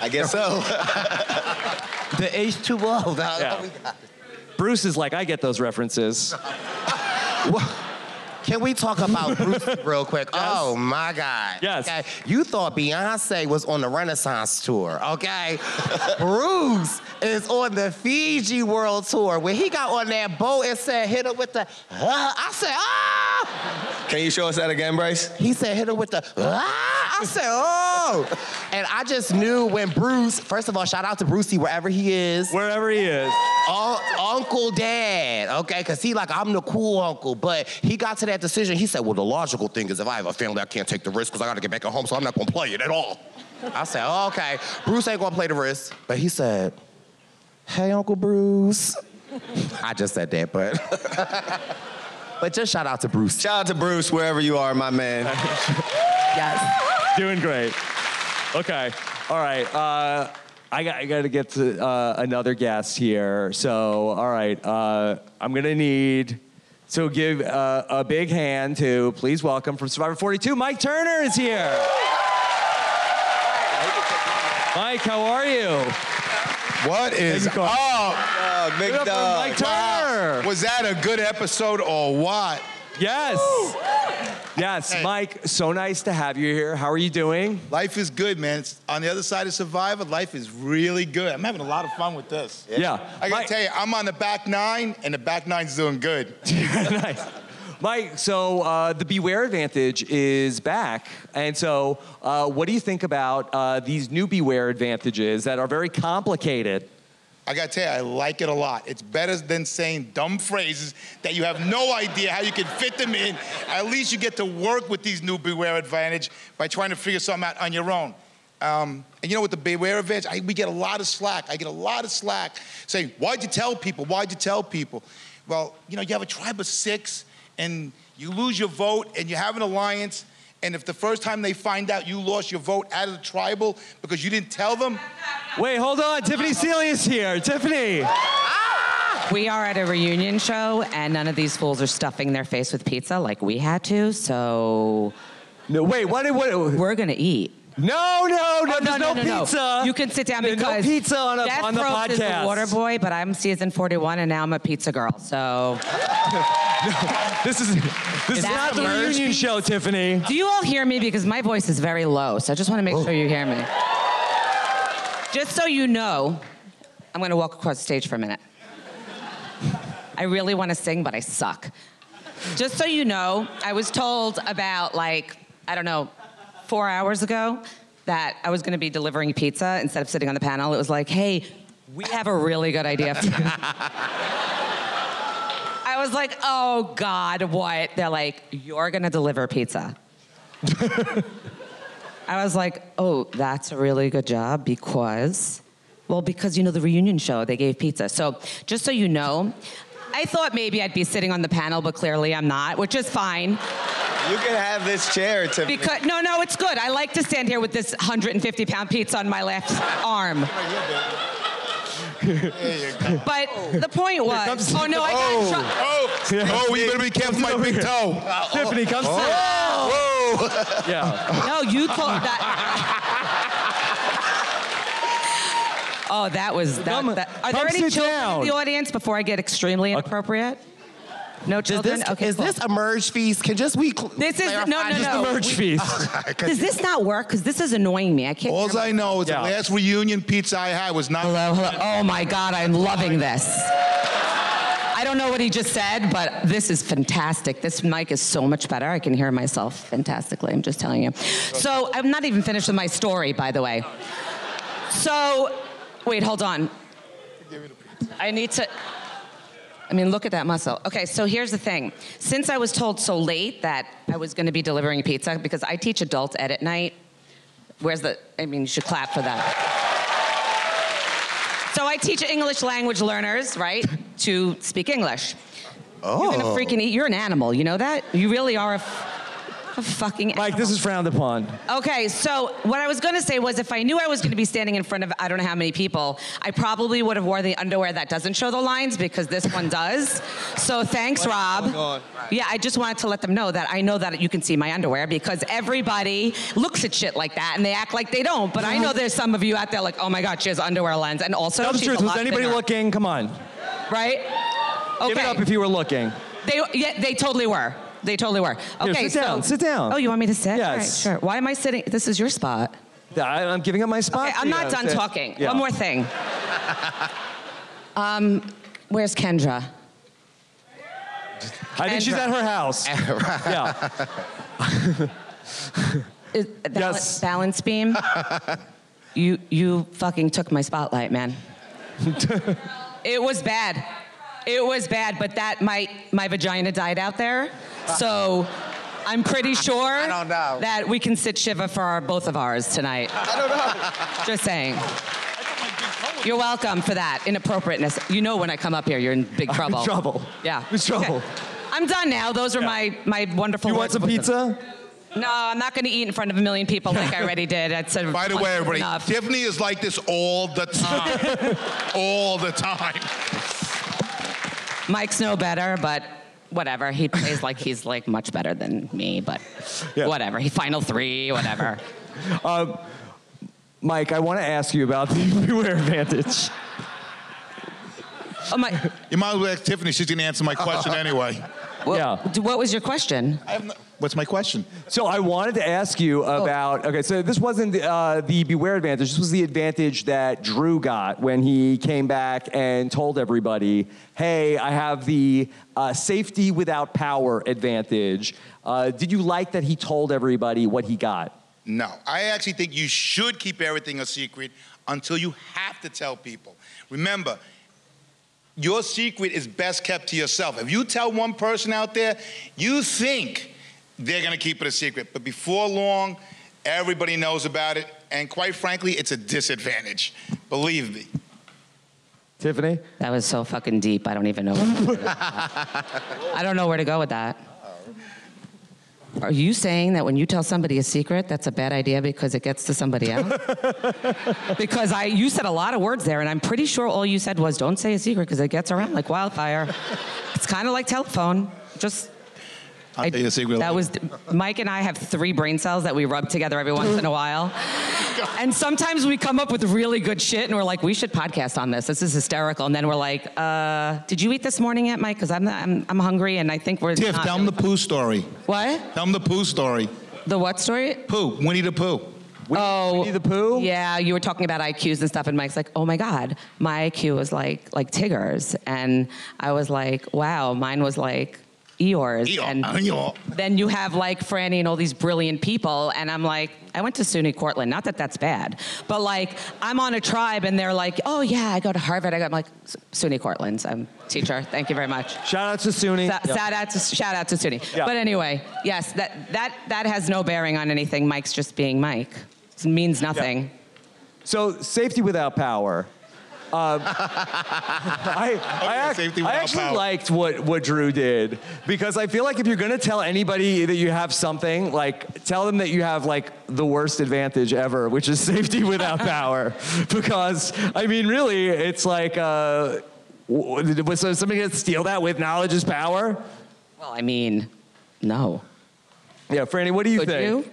I guess so. <laughs> the H2O. That- Yeah. we got- Bruce is like, I get those references. Can we talk about Bruce <laughs> real quick? Oh my God. Yes. Okay. You thought Beyonce was on the Renaissance tour, okay? Bruce is on the Fiji World Tour. When he got on that boat and said, hit her with the, uh, I said, ah! Can you show us that again, Bryce? He said, hit her with the, ah! I said, oh! And I just knew when Bruce, first of all, shout out to Brucey wherever he is. Wherever he is. Un- Uncle Dad, okay? Because he like, I'm the cool uncle. But he got to that decision. He said, well, the logical thing is if I have a family, I can't take the risk because I got to get back at home, so I'm not going to play it at all. I said, oh, okay. Bruce ain't going to play the risk. But he said, hey, Uncle Bruce. I just said that, but... <laughs> but just shout out to Bruce. Shout out to Bruce, wherever you are, my man. <laughs> Yes. Doing great. Okay. All right. Uh, I got, I got to get to uh, another guest here. So, all right. Uh, I'm going to need. So, give uh, a big hand to please welcome from Survivor 42, Mike Turner is here. Mike, how are you? What is up? Oh, big Give it up for dog. Mike Turner. Was that a good episode or what? Yes. Yes, Mike, so nice to have you here. How are you doing? Life is good, man. It's on the other side of Survivor, life is really good. I'm having a lot of fun with this. Yeah. I gotta Mike- tell you, I'm on the back nine, and the back nine's doing good. <laughs> <laughs> nice. Mike, so uh, the Beware Advantage is back. And so, uh, what do you think about uh, these new Beware Advantages that are very complicated? I gotta tell you, I like it a lot. It's better than saying dumb phrases that you have no idea how you can fit them in. At least you get to work with these new Beware Advantage by trying to figure something out on your own. Um, and you know, with the Beware Advantage, I, we get a lot of slack. I get a lot of slack saying, Why'd you tell people? Why'd you tell people? Well, you know, you have a tribe of six and you lose your vote and you have an alliance. And if the first time they find out you lost your vote out of the tribal because you didn't tell them, Wait, hold on. Tiffany Seely is here. Tiffany. We are at a reunion show, and none of these fools are stuffing their face with pizza like we had to. So No, wait, what? what we're gonna eat. No, no, no, Oh, no, no, no, no, pizza. no. You can sit down There's because no pizza on, a, Jeff on the Probst is the water boy, but I'm season 41, and now I'm a pizza girl. So <laughs> This is this is that not the reunion show, Tiffany. Do you all hear me? Because my voice is very low, so I just want to make sure you hear me. Just so you know, I'm going to walk across the stage for a minute. <laughs> I really want to sing, but I suck. Just so you know, I was told about like, I don't know, four hours ago that I was going to be delivering pizza instead of sitting on the panel. It was like, hey, we have a really good idea for you. <laughs> I was like, oh God, what? They're like, you're gonna deliver pizza. <laughs> I was like, oh, that's a really good job because, well, because you know the reunion show, they gave pizza. So just so you know, I thought maybe I'd be sitting on the panel, but clearly I'm not, which is fine. You can have this chair, Tiffany. Because no, no, it's good. I like to stand here with this 150 pound pizza on my left arm. But the point was, oh no, I got in oh. trouble. Oh, oh, you better be careful my big toe. <laughs> Tiffany, come oh. sit. Whoa. Yeah. No, you told that. <laughs> Oh, that was that. Come- that- Are there come any sit children down. in the audience before I get extremely inappropriate? No Is children. this, okay, is cool. this a merge feast? Can just we cl- This is no, clarify no, just no. the merge We- feast? <laughs> Does this not work? Because this is annoying me. I can't. All I know is Yeah. the last reunion pizza I had was not. Hello, hello. Oh my God, I'm loving this. I don't know what he just said, but this is fantastic. This mic is so much better. I can hear myself fantastically. I'm just telling you. So I'm not even finished with my story, by the way. So, wait, hold on. I need to. I mean, look at that muscle. Okay, so here's the thing. Since I was told so late that I was going to be delivering pizza, because I teach adult ed at night, where's the, I mean, you should clap for that. So I teach English language learners, right, to speak English. Oh. You're gonna oh. freaking eat, you're an animal, you know that? You really are a, f- a <laughs> fucking Mike, this is frowned upon. Okay, so what I was going to say was if I knew I was going to be standing in front of I don't know how many people, I probably would have wore the underwear that doesn't show the lines because this one does. So thanks, Rob. Oh, yeah, I just wanted to let them know that I know that you can see my underwear because everybody looks at shit like that and they act like they don't. But I know there's some of you out there like, oh my god, she has underwear lens, and also Tell the truth. a Was anybody thinner. looking? Come on. Right? Okay. Give it up if you were looking. They yeah, they totally were. They totally were. Here, Okay, sit down, so- sit down. Oh, you want me to sit? Yes. All right, sure. Why am I sitting? This is your spot. I, I'm giving up my spot. Okay, I'm you. not done Sit. talking. Yeah. One more thing. Um, where's Kendra? I think she's at her house. <laughs> yeah. <laughs> Is, balance, balance beam. you you fucking took my spotlight, man. <laughs> it was bad. It was bad, but that my my vagina died out there, so. I'm pretty <laughs> sure that we can sit Shiva for our, both of ours tonight. I don't know. Just saying. You're welcome for that inappropriateness. You know when I come up here, you're in big trouble. In trouble. Yeah. In trouble. Okay. I'm done now. Those are my my wonderful. You want some of wisdom. pizza? No, I'm not going to eat in front of a million people like I already did. That's a By the way, everybody, enough. Tiffany is like this all the time. <laughs> all the time. Mike's no better, but whatever. He plays like he's like much better than me, but whatever. He final three, whatever. <laughs> Um, Mike, I want to ask you about the <laughs> Beware Advantage. Oh my. You might as well ask Tiffany. She's going to answer my question <laughs> anyway. yeah. What was your question? I have no, what's my question? So I wanted to ask you Oh. about. Okay, so this wasn't uh, the Beware advantage. This was the advantage that Drew got when he came back and told everybody, "Hey, I have the uh, safety without power advantage." Uh, did you like that he told everybody what he got? No, I actually think you should keep everything a secret until you have to tell people. Remember, your secret is best kept to yourself. If you tell one person out there, you think they're gonna keep it a secret, but before long, everybody knows about it, and quite frankly, it's a disadvantage. Believe me. Tiffany? That was so fucking deep. I don't even know. <laughs> I don't know where to go with that. Are you saying that when you tell somebody a secret, that's a bad idea because it gets to somebody else? <laughs> because I, you said a lot of words there, and I'm pretty sure all you said was, "Don't say a secret because it gets around like wildfire." <laughs> it's kind of like telephone. Just I'll tell you a secret. that was Mike and I have three brain cells that we rub together every once in a while. And sometimes we come up with really good shit and we're like, we should podcast on this. This is hysterical. And then we're like, uh, did you eat this morning yet, Mike? Because I'm, I'm, I'm hungry and I think we're. Tiff, not tell them the poo story. What? Tell them the poo story. The what story? Poo, Winnie the Pooh. oh, Winnie the Pooh? Yeah, you were talking about IQs and stuff, and Mike's like, "Oh my God, my IQ was like like Tigger's," and I was like, "Wow, mine was like Eeyores. Eeyore, And uh, Eeyore. then you have like Frannie and all these brilliant people, and I'm like, I went to SUNY Cortland. Not that that's bad, but like I'm on a tribe, and they're like, oh yeah, I go to Harvard. I go, I'm like "S- SUNY Cortland. I'm a teacher. Thank you very much. Shout out to SUNY. Sa- Yeah. Shout out to shout out to SUNY. Yeah. But anyway, yes, that that that has no bearing on anything. Mike's just being Mike. It means nothing. So safety without power. Um, <laughs> I, I, act- I actually power. liked what, what Drew did because I feel like if you're gonna tell anybody that you have something, like tell them that you have like the worst advantage ever, which is <laughs> safety without power. <laughs> Because I mean, really, it's like, uh, w- was somebody gonna steal that with knowledge is power? Well, I mean, no. Yeah, Frannie, what do you Could think? you?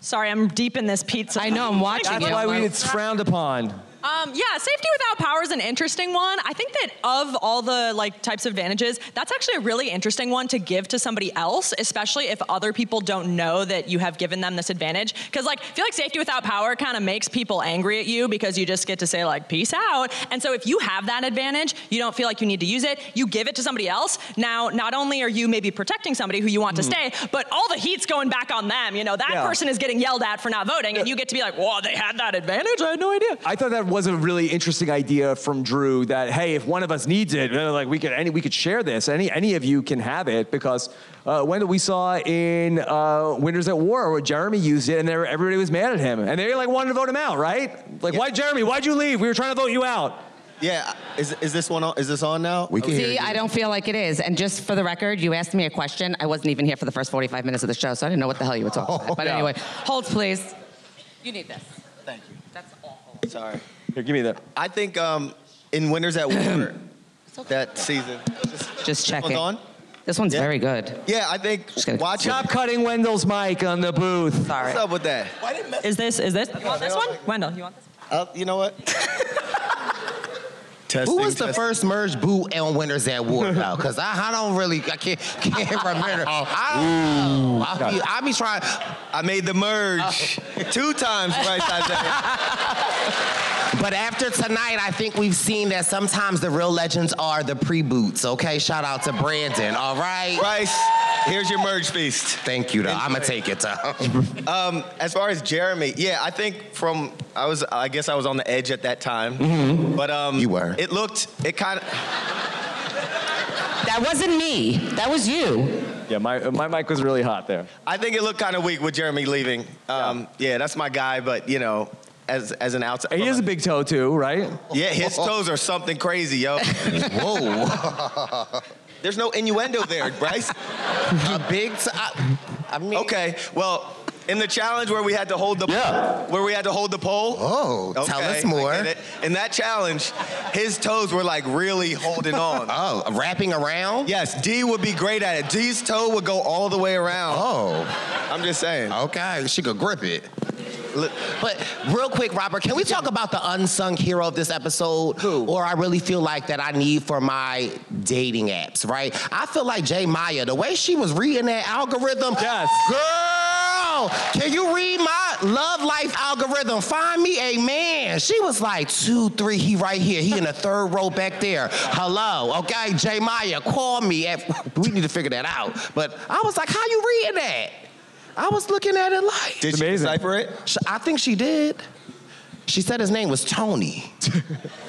Sorry, I'm deep in this pizza. I know, I'm watching That's you. why we, it's frowned upon. Um, yeah, safety without power is an interesting one. I think that of all the like types of advantages, that's actually a really interesting one to give to somebody else, especially if other people don't know that you have given them this advantage. Because like, I feel like safety without power kind of makes people angry at you because you just get to say like peace out. And so if you have that advantage, you don't feel like you need to use it. You give it to somebody else. Now, not only are you maybe protecting somebody who you want to stay, but all the heat's going back on them. You know, that Yeah. person is getting yelled at for not voting, and you get to be like, "Whoa, they had that advantage. I had no idea." I thought that was a really interesting idea from Drew that hey, if one of us needs it, like we could any we could share this. Any any of you can have it because uh, when we saw in uh, Winners at War where Jeremy used it and there, everybody was mad at him and they like wanted to vote him out, right? Like why Jeremy? Why'd you leave? We were trying to vote you out. Yeah, is, is this one on? Is this on now? We can hear See, you. I don't feel like it is. And just for the record, you asked me a question. I wasn't even here for the first 45 minutes of the show, so I didn't know what the hell you were talking <laughs> about. But Yeah. anyway, hold please. You need this. Thank you. That's awful. Sorry. Here, give me that. I think um, in Winners at War <clears throat> that season. Just checking. One's on? This one's Yeah. very good. Yeah, I think gonna- watch it. Stop cutting Wendell's mic on the booth. Sorry. What's up with that? Is this is this? You want this one, Wendell? You want this? Uh, you know what? Testing, <laughs> Who was the first merge boot on Winners at War <laughs> though? Because I, I don't really, I can't, can't <laughs> remember. I don't know. I be, I be trying. I made the merge two times, Bryce Isaiah. But after tonight, I think we've seen that sometimes the real legends are the pre-boots. Okay, shout out to Brandon. All right. Bryce, here's your merge feast. Thank you. Though I'm gonna take it. <laughs> Um, as far as Jeremy, yeah, I think from I was I guess I was on the edge at that time, but um, You were. It looked it kind of That wasn't me. That was you. Yeah, my my mic was really hot there. I think it looked kind of weak with Jeremy leaving. Um, yeah. that's my guy, but you know, as as an outside, He has a big toe too, right? yeah, his <laughs> toes are something crazy, yo. <laughs> Whoa. <laughs> There's no innuendo there, Bryce. a big. T- I, I mean. Okay, well, in the challenge where we had to hold the Yeah. where we had to hold the pole. Oh, tell us more. Get it. In that challenge, his toes were like really holding on. Oh, wrapping around. Yes, Dee would be great at it. Dee's toe would go all the way around. Oh. I'm just saying. Okay, she could grip it. But real quick, Robert, can we talk about the unsung hero of this episode? Who? Or I really feel like that I need for my dating apps, right? I feel like J. Maya, the way she was reading that algorithm. Yes. Girl, can you read my love life algorithm? Find me a man. She was like two, three, he right here. He in the third row back there. Hello, okay, J. Maya, call me. At, <laughs> we need to figure that out. But I was like, how you reading that? I was looking at it like. did she amazing. decipher it? Sh- I think she did. She said his name was Tony. <laughs>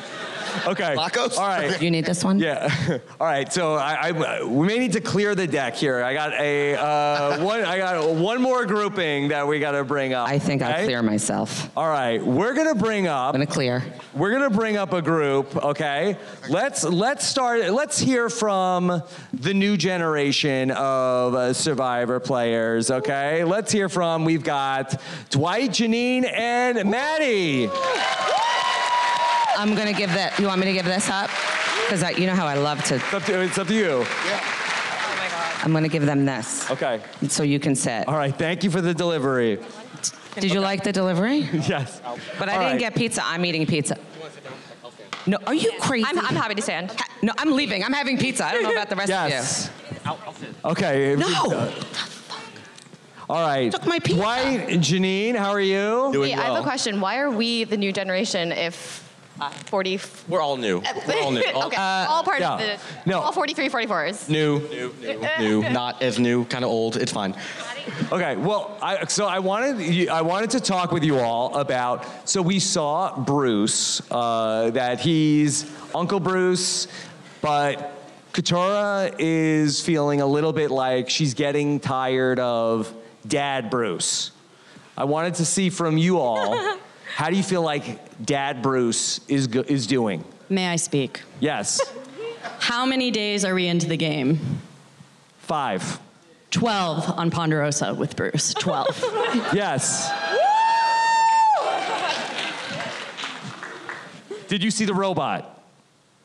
<laughs> Okay. Lacos? All right. You need this one? Yeah. <laughs> All right. So I, I, we may need to clear the deck here. I got a uh, one. I got one more grouping that we got to bring up. I think I'll clear myself. All right. We're gonna bring up. I'm gonna clear. We're gonna bring up a group. Okay. Let's let's start. Let's hear from the new generation of uh, Survivor players. Okay. Let's hear from. We've got Dwight, Jeanine, and Maddie. I'm gonna give that. You want me to give this up? Because you know how I love to. It's up to, it's up to you. I'm gonna give them this. Okay. So you can sit. All right. Thank you for the delivery. Did you like the delivery? <laughs> Yes. But I All didn't right. get pizza. I'm eating pizza. No, are you crazy? I'm, I'm happy to stand. Ha- No, I'm leaving. I'm having pizza. I don't know about the rest Yes. of you. Yes. Okay. if- No. Uh, All right. Took my pizza. Dwight, Jeanine, how are you? Doing Wait, I have a question. Why are we the new generation if 40. We're all new. We're all new. All, <laughs> okay, all part of yeah. the. No. All 43, 44s. New, new, new, new, <laughs> not as new, kind of old. It's fine. Okay, well, I, so I wanted you- I wanted to talk with you all about. So we saw Bruce uh, that he's Uncle Bruce, but Katurah is feeling a little bit like she's getting tired of Dad Bruce. I wanted to see from you all <laughs> how do you feel like Dad Bruce is go- is doing? May I speak? Yes, How many days are we into the game? five. 12 on Ponderosa with Bruce. 12. <laughs> Yes. Did you see the robot?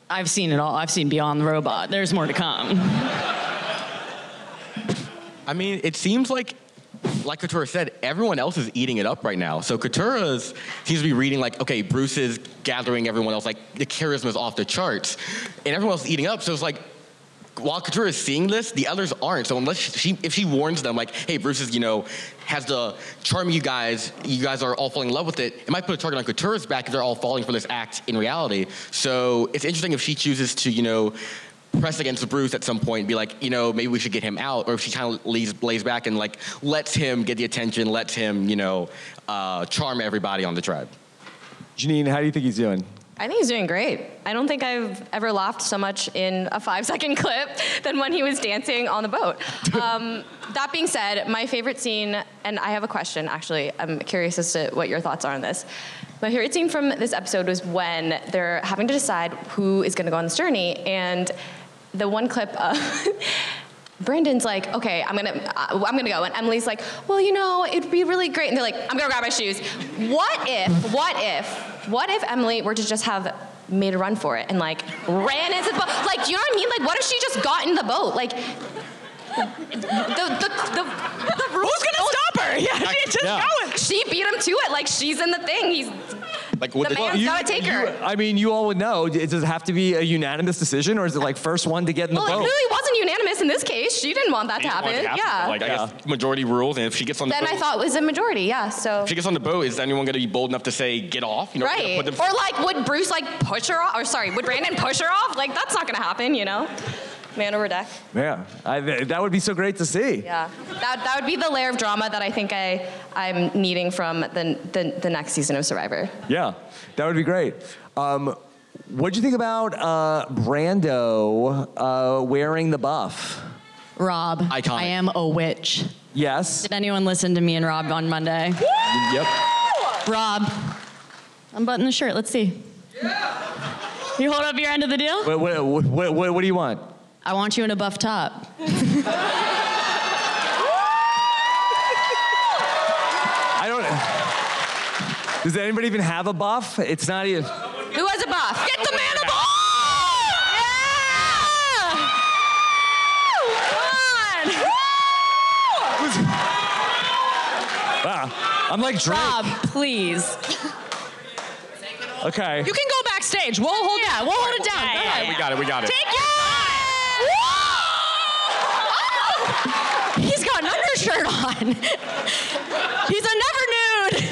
I've seen it all. I've seen Beyond the Robot. There's more to come. I mean, it seems like, like Katurah said, everyone else is eating it up right now. So Katurah's seems to be reading like, okay, Bruce is gathering everyone else, like the charisma is off the charts, and everyone else is eating up. So it's like, while Katurah is seeing this, the others aren't. So unless she, if she warns them, like, hey, Bruce is, you know, has the charm you guys, you guys are all falling in love with it, it might put a target on Katurah's back if they're all falling for this act in reality. So it's interesting if she chooses to, you know, press against Bruce at some point and be like, you know, maybe we should get him out, or if she kind of lays, lays back and like lets him get the attention, lets him, you know, uh, charm everybody on the tribe. Jeanine, how do you think he's doing? I think he's doing great. I don't think I've ever laughed so much in a five <laughs> second clip than when he was dancing on the boat. <laughs> Um, that being said, my favorite scene, and I have a question actually, I'm curious as to what your thoughts are on this. My favorite scene from this episode was when they're having to decide who is gonna go on this journey, and the one clip of <laughs> Brandon's like, okay, I'm gonna, uh, I'm gonna go, and Emily's like, well, you know, it'd be really great, and they're like, I'm gonna grab my shoes. What if, what if, what if Emily were to just have made a run for it and like ran into the boat? Like, you know what I mean? Like, what if she just got in the boat? Like, the, the, the, the Who's gonna stop her? <laughs> Yeah, she's just Yeah. going. She beat him to it. Like, she's in the thing. He's Like, what The man's you- gotta take her. you- I mean, you all would know. Does it have to be a unanimous decision, or is it like first one to get in the boat? well, it really wasn't unanimous in this case. She didn't want that to She just wanted happen. Yeah. Like, I guess majority rules, and if she gets on the boat. then boat, I thought it was a majority. Yeah. So. if she gets on the boat, is anyone going to be bold enough to say, get off? You know, Right. put them- Or like, would Bruce like push her off? Or sorry, would Brandon push her off? Like, that's not gonna happen, you know? Man over deck. Yeah, I, that would be so great to see. Yeah. That, that would be the layer of drama that I think I, I'm needing from the, the, the next season of Survivor. Yeah, that would be great. Um, what do you think about uh, Brando uh, wearing the buff? Rob, Iconic. I am a witch. Yes. Did anyone listen to me and Rob on Monday? Yep. Rob, unbutton the shirt. Let's see. Yeah. You hold up your end of the deal? What, what, what, what, what do you want? I want you in a buff top. <laughs> I don't. Does anybody even have a buff? It's not even. Who has a buff? Get the man a buff! Wow. I'm like Drake. Rob, please. Okay. You can go backstage. We'll hold Yeah, we'll hold it down. Go All right, ahead. we got it, we got it. Take on. He's a never nude.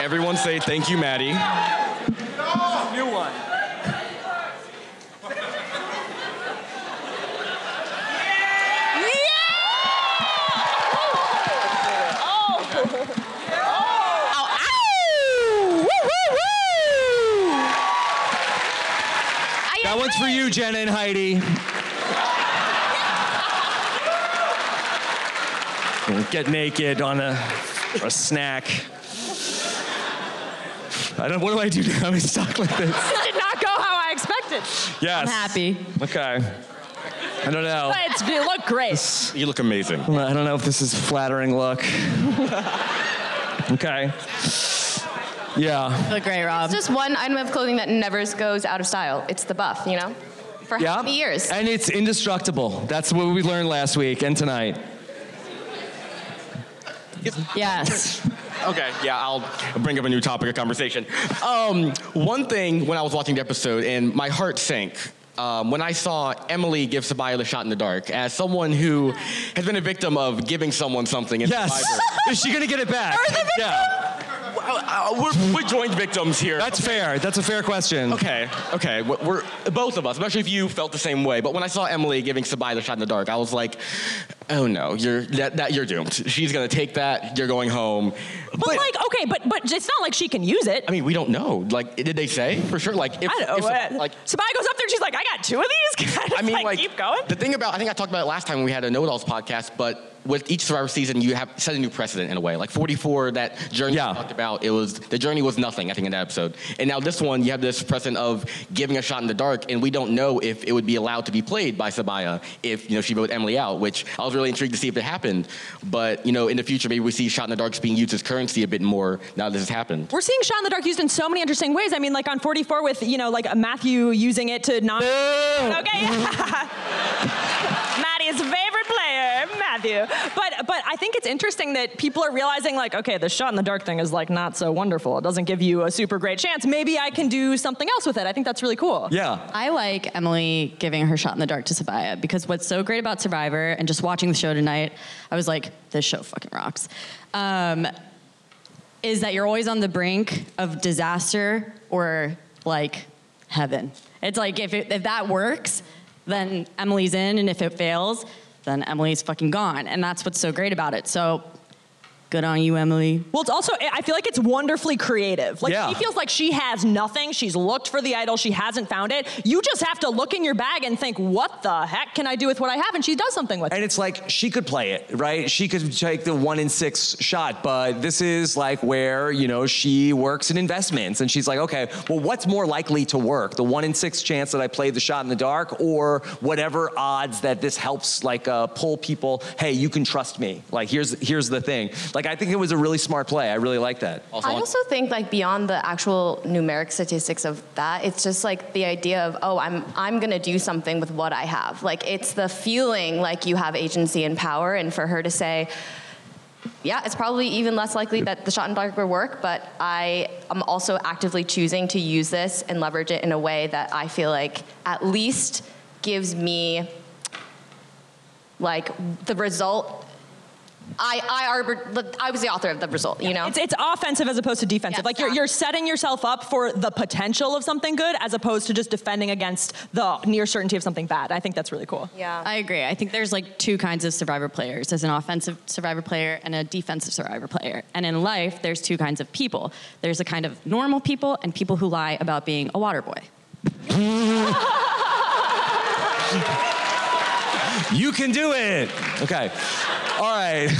Everyone say thank you, Maddie. New one. Oh, oh, oh. That one's for you, Jenna and Heidi. Get naked on a, a snack. I don't. What do I do now? I'm stuck like this. <laughs> This did not go how I expected. Yes. I'm happy. Okay. I don't know. But it's, it looked great. You look amazing. I don't know if this is a flattering look. okay. Yeah. Look great, Rob. It's just one item of clothing that never goes out of style. It's the buff, you know? For how Yeah. many years? And it's indestructible. That's what we learned last week and tonight. Yes. Okay, yeah, I'll bring up a new topic of conversation. Um, one thing when I was watching the episode, and my heart sank. Um, when I saw Emily give Sabiyah the shot in the dark, as someone who has been a victim of giving someone something in Yes. Survivor. Is she gonna get it back? Yeah. Uh, we're, we're joint victims here. That's fair. That's a fair question. Okay, okay. We're, we're both of us, especially if you felt the same way. But when I saw Emily giving Sabiyah the shot in the dark, I was like, oh no, you're that, that you're doomed. She's gonna take that. You're going home. But, like, okay, but but it's not like she can use it. I mean, we don't know. Like, did they say for sure? Like, if, I don't know. if like Sabiyah goes up there and she's like, I got two of these. Can <laughs> I, I mean, like, like, keep going. The thing about, I think I talked about it last time when we had a Know It Alls podcast, but with each Survivor season, you have set a new precedent in a way. Like 44, that journey yeah. talked about, it was the journey was nothing. I think in that episode, and now this one, you have this precedent of giving a shot in the dark, and we don't know if it would be allowed to be played by Sabiyah if you know she voted Emily out, which I was really intrigued to see if it happened. But you know, in the future, maybe we see shot in the darks being used as currency a bit more now that this has happened. We're seeing shot in the dark used in so many interesting ways. I mean, like on 44 with you know, like Matthew using it to not. <laughs> Okay. <laughs> Maddie's favorite player, Matthew. But but I think it's interesting that people are realizing like, okay, the shot in the dark thing is like not so wonderful. It doesn't give you a super great chance. Maybe I can do something else with it. I think that's really cool. Yeah. I like Emily giving her shot in the dark to Sabiyah because what's so great about Survivor and just watching the show tonight, I was like, this show fucking rocks. Um, is that you're always on the brink of disaster or like heaven. It's like if, it, if that works, then Emily's in, and if it fails, then Emily's fucking gone. And that's what's so great about it. So good on you, Emily. Well, it's also, I feel like it's wonderfully creative. Like, Yeah. she feels like she has nothing. She's looked for the idol, she hasn't found it. You just have to look in your bag and think, what the heck can I do with what I have? And she does something with it. And it's like she could play it, right? She could take the one in six shot, but this is like where, you know, she works in investments and she's like, okay, well, what's more likely to work? The one in six chance that I play the shot in the dark or whatever odds that this helps like uh, pull people, hey, you can trust me. Like, here's, here's the thing. Like, I think it was a really smart play. I really like that. I also think like beyond the actual numeric statistics of that, it's just like the idea of oh, I'm I'm gonna do something with what I have. Like it's the feeling like you have agency and power, and for her to say. Yeah, it's probably even less likely that the shot in dark will work, but I am also actively choosing to use this and leverage it in a way that I feel like at least gives me like the result. I I, arbor, I was the author of the result, you know. It's, it's offensive as opposed to defensive. like you're, you're setting yourself up for the potential of something good as opposed to just defending against the near certainty of something bad. I think that's really cool. Yeah. I agree. I think there's like two kinds of survivor players. There's an offensive survivor player and a defensive survivor player. And in life, there's two kinds of people. There's a kind of normal people and people who lie about being a water boy. <laughs> You can do it. Okay. All right. <laughs>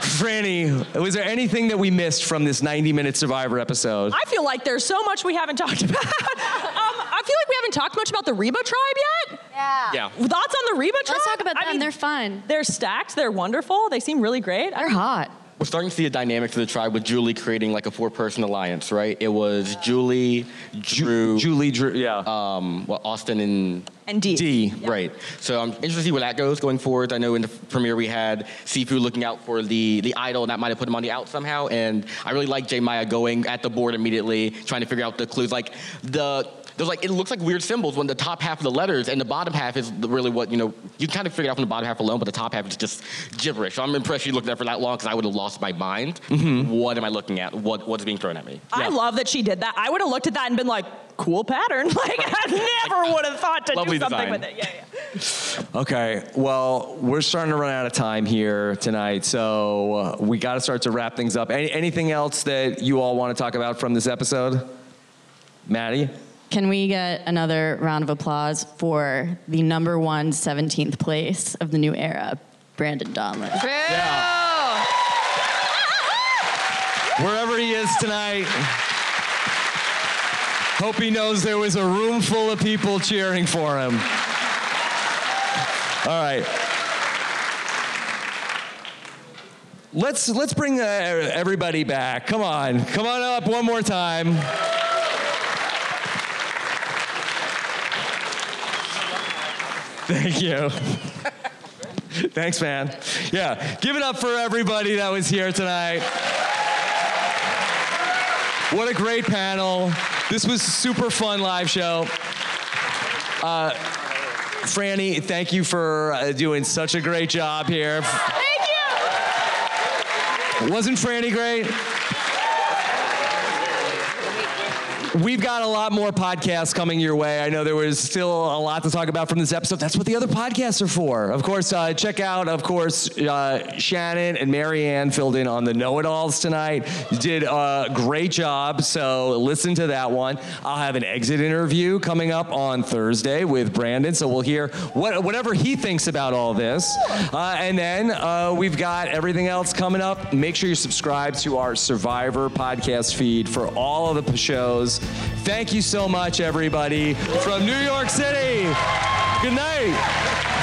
Frannie, was there anything that we missed from this 90 minute Survivor episode? I feel like there's so much we haven't <laughs> talked about. um, I feel like we haven't talked much about the Reba tribe yet. Yeah. Yeah. Thoughts on the Reba tribe? Let's talk about them. I mean, They're fun. They're stacked. They're wonderful. They seem really great. They're hot. We're starting to see a dynamic to the tribe with Julie creating like a four-person alliance, right? It was Julie, Drew, Julie, Drew, yeah, um, well, Austin and and Dee. Dee, right? So I'm interested to see where that goes going forward. I know in the premiere we had Sifu looking out for the the idol, and that might have put him on the out somehow. And I really like J Maya going at the board immediately, trying to figure out the clues. Like the there's like it looks like weird symbols when the top half of the letters and the bottom half is really what you know you kind of figure it out from the bottom half alone, but the top half is just gibberish. So I'm impressed you looked at it for that long because I would have lost my mind. Mm-hmm. What am I looking at? What what's being thrown at me? I love that she did that. I would have looked at that and been like, cool pattern. <laughs> Like, I <laughs> never would have thought to do something design. with it. Yeah, yeah. Okay, well, we're starting to run out of time here tonight, so uh, we got to start to wrap things up. Any, anything else that you all want to talk about from this episode? Maddie? Can we get another round of applause for the number one 17th place of the new era, Brandon Donlon? Wherever he is tonight, hope he knows there was a room full of people cheering for him. All right. Let's let's bring uh, everybody back. Come on, come on up one more time. Thank you. Thanks, man. Yeah, give it up for everybody that was here tonight. What a great panel. This was a super fun live show. Uh, Frannie, thank you for uh, doing such a great job here. Thank you. Wasn't Frannie great? We've got a lot more podcasts coming your way. I know there was still a lot to talk about from this episode. That's what the other podcasts are for. Of course, uh, check out, of course, uh, Shannon and Marianne filled in on the Know It Alls tonight. Did a great job. So listen to that one. I'll have an exit interview coming up on Thursday with Brandon. So we'll hear what, whatever he thinks about all this. Uh, and then uh, we've got everything else coming up. Make sure you subscribe to our Survivor podcast feed for all of the shows. Thank you so much, everybody, from New York City. Good night.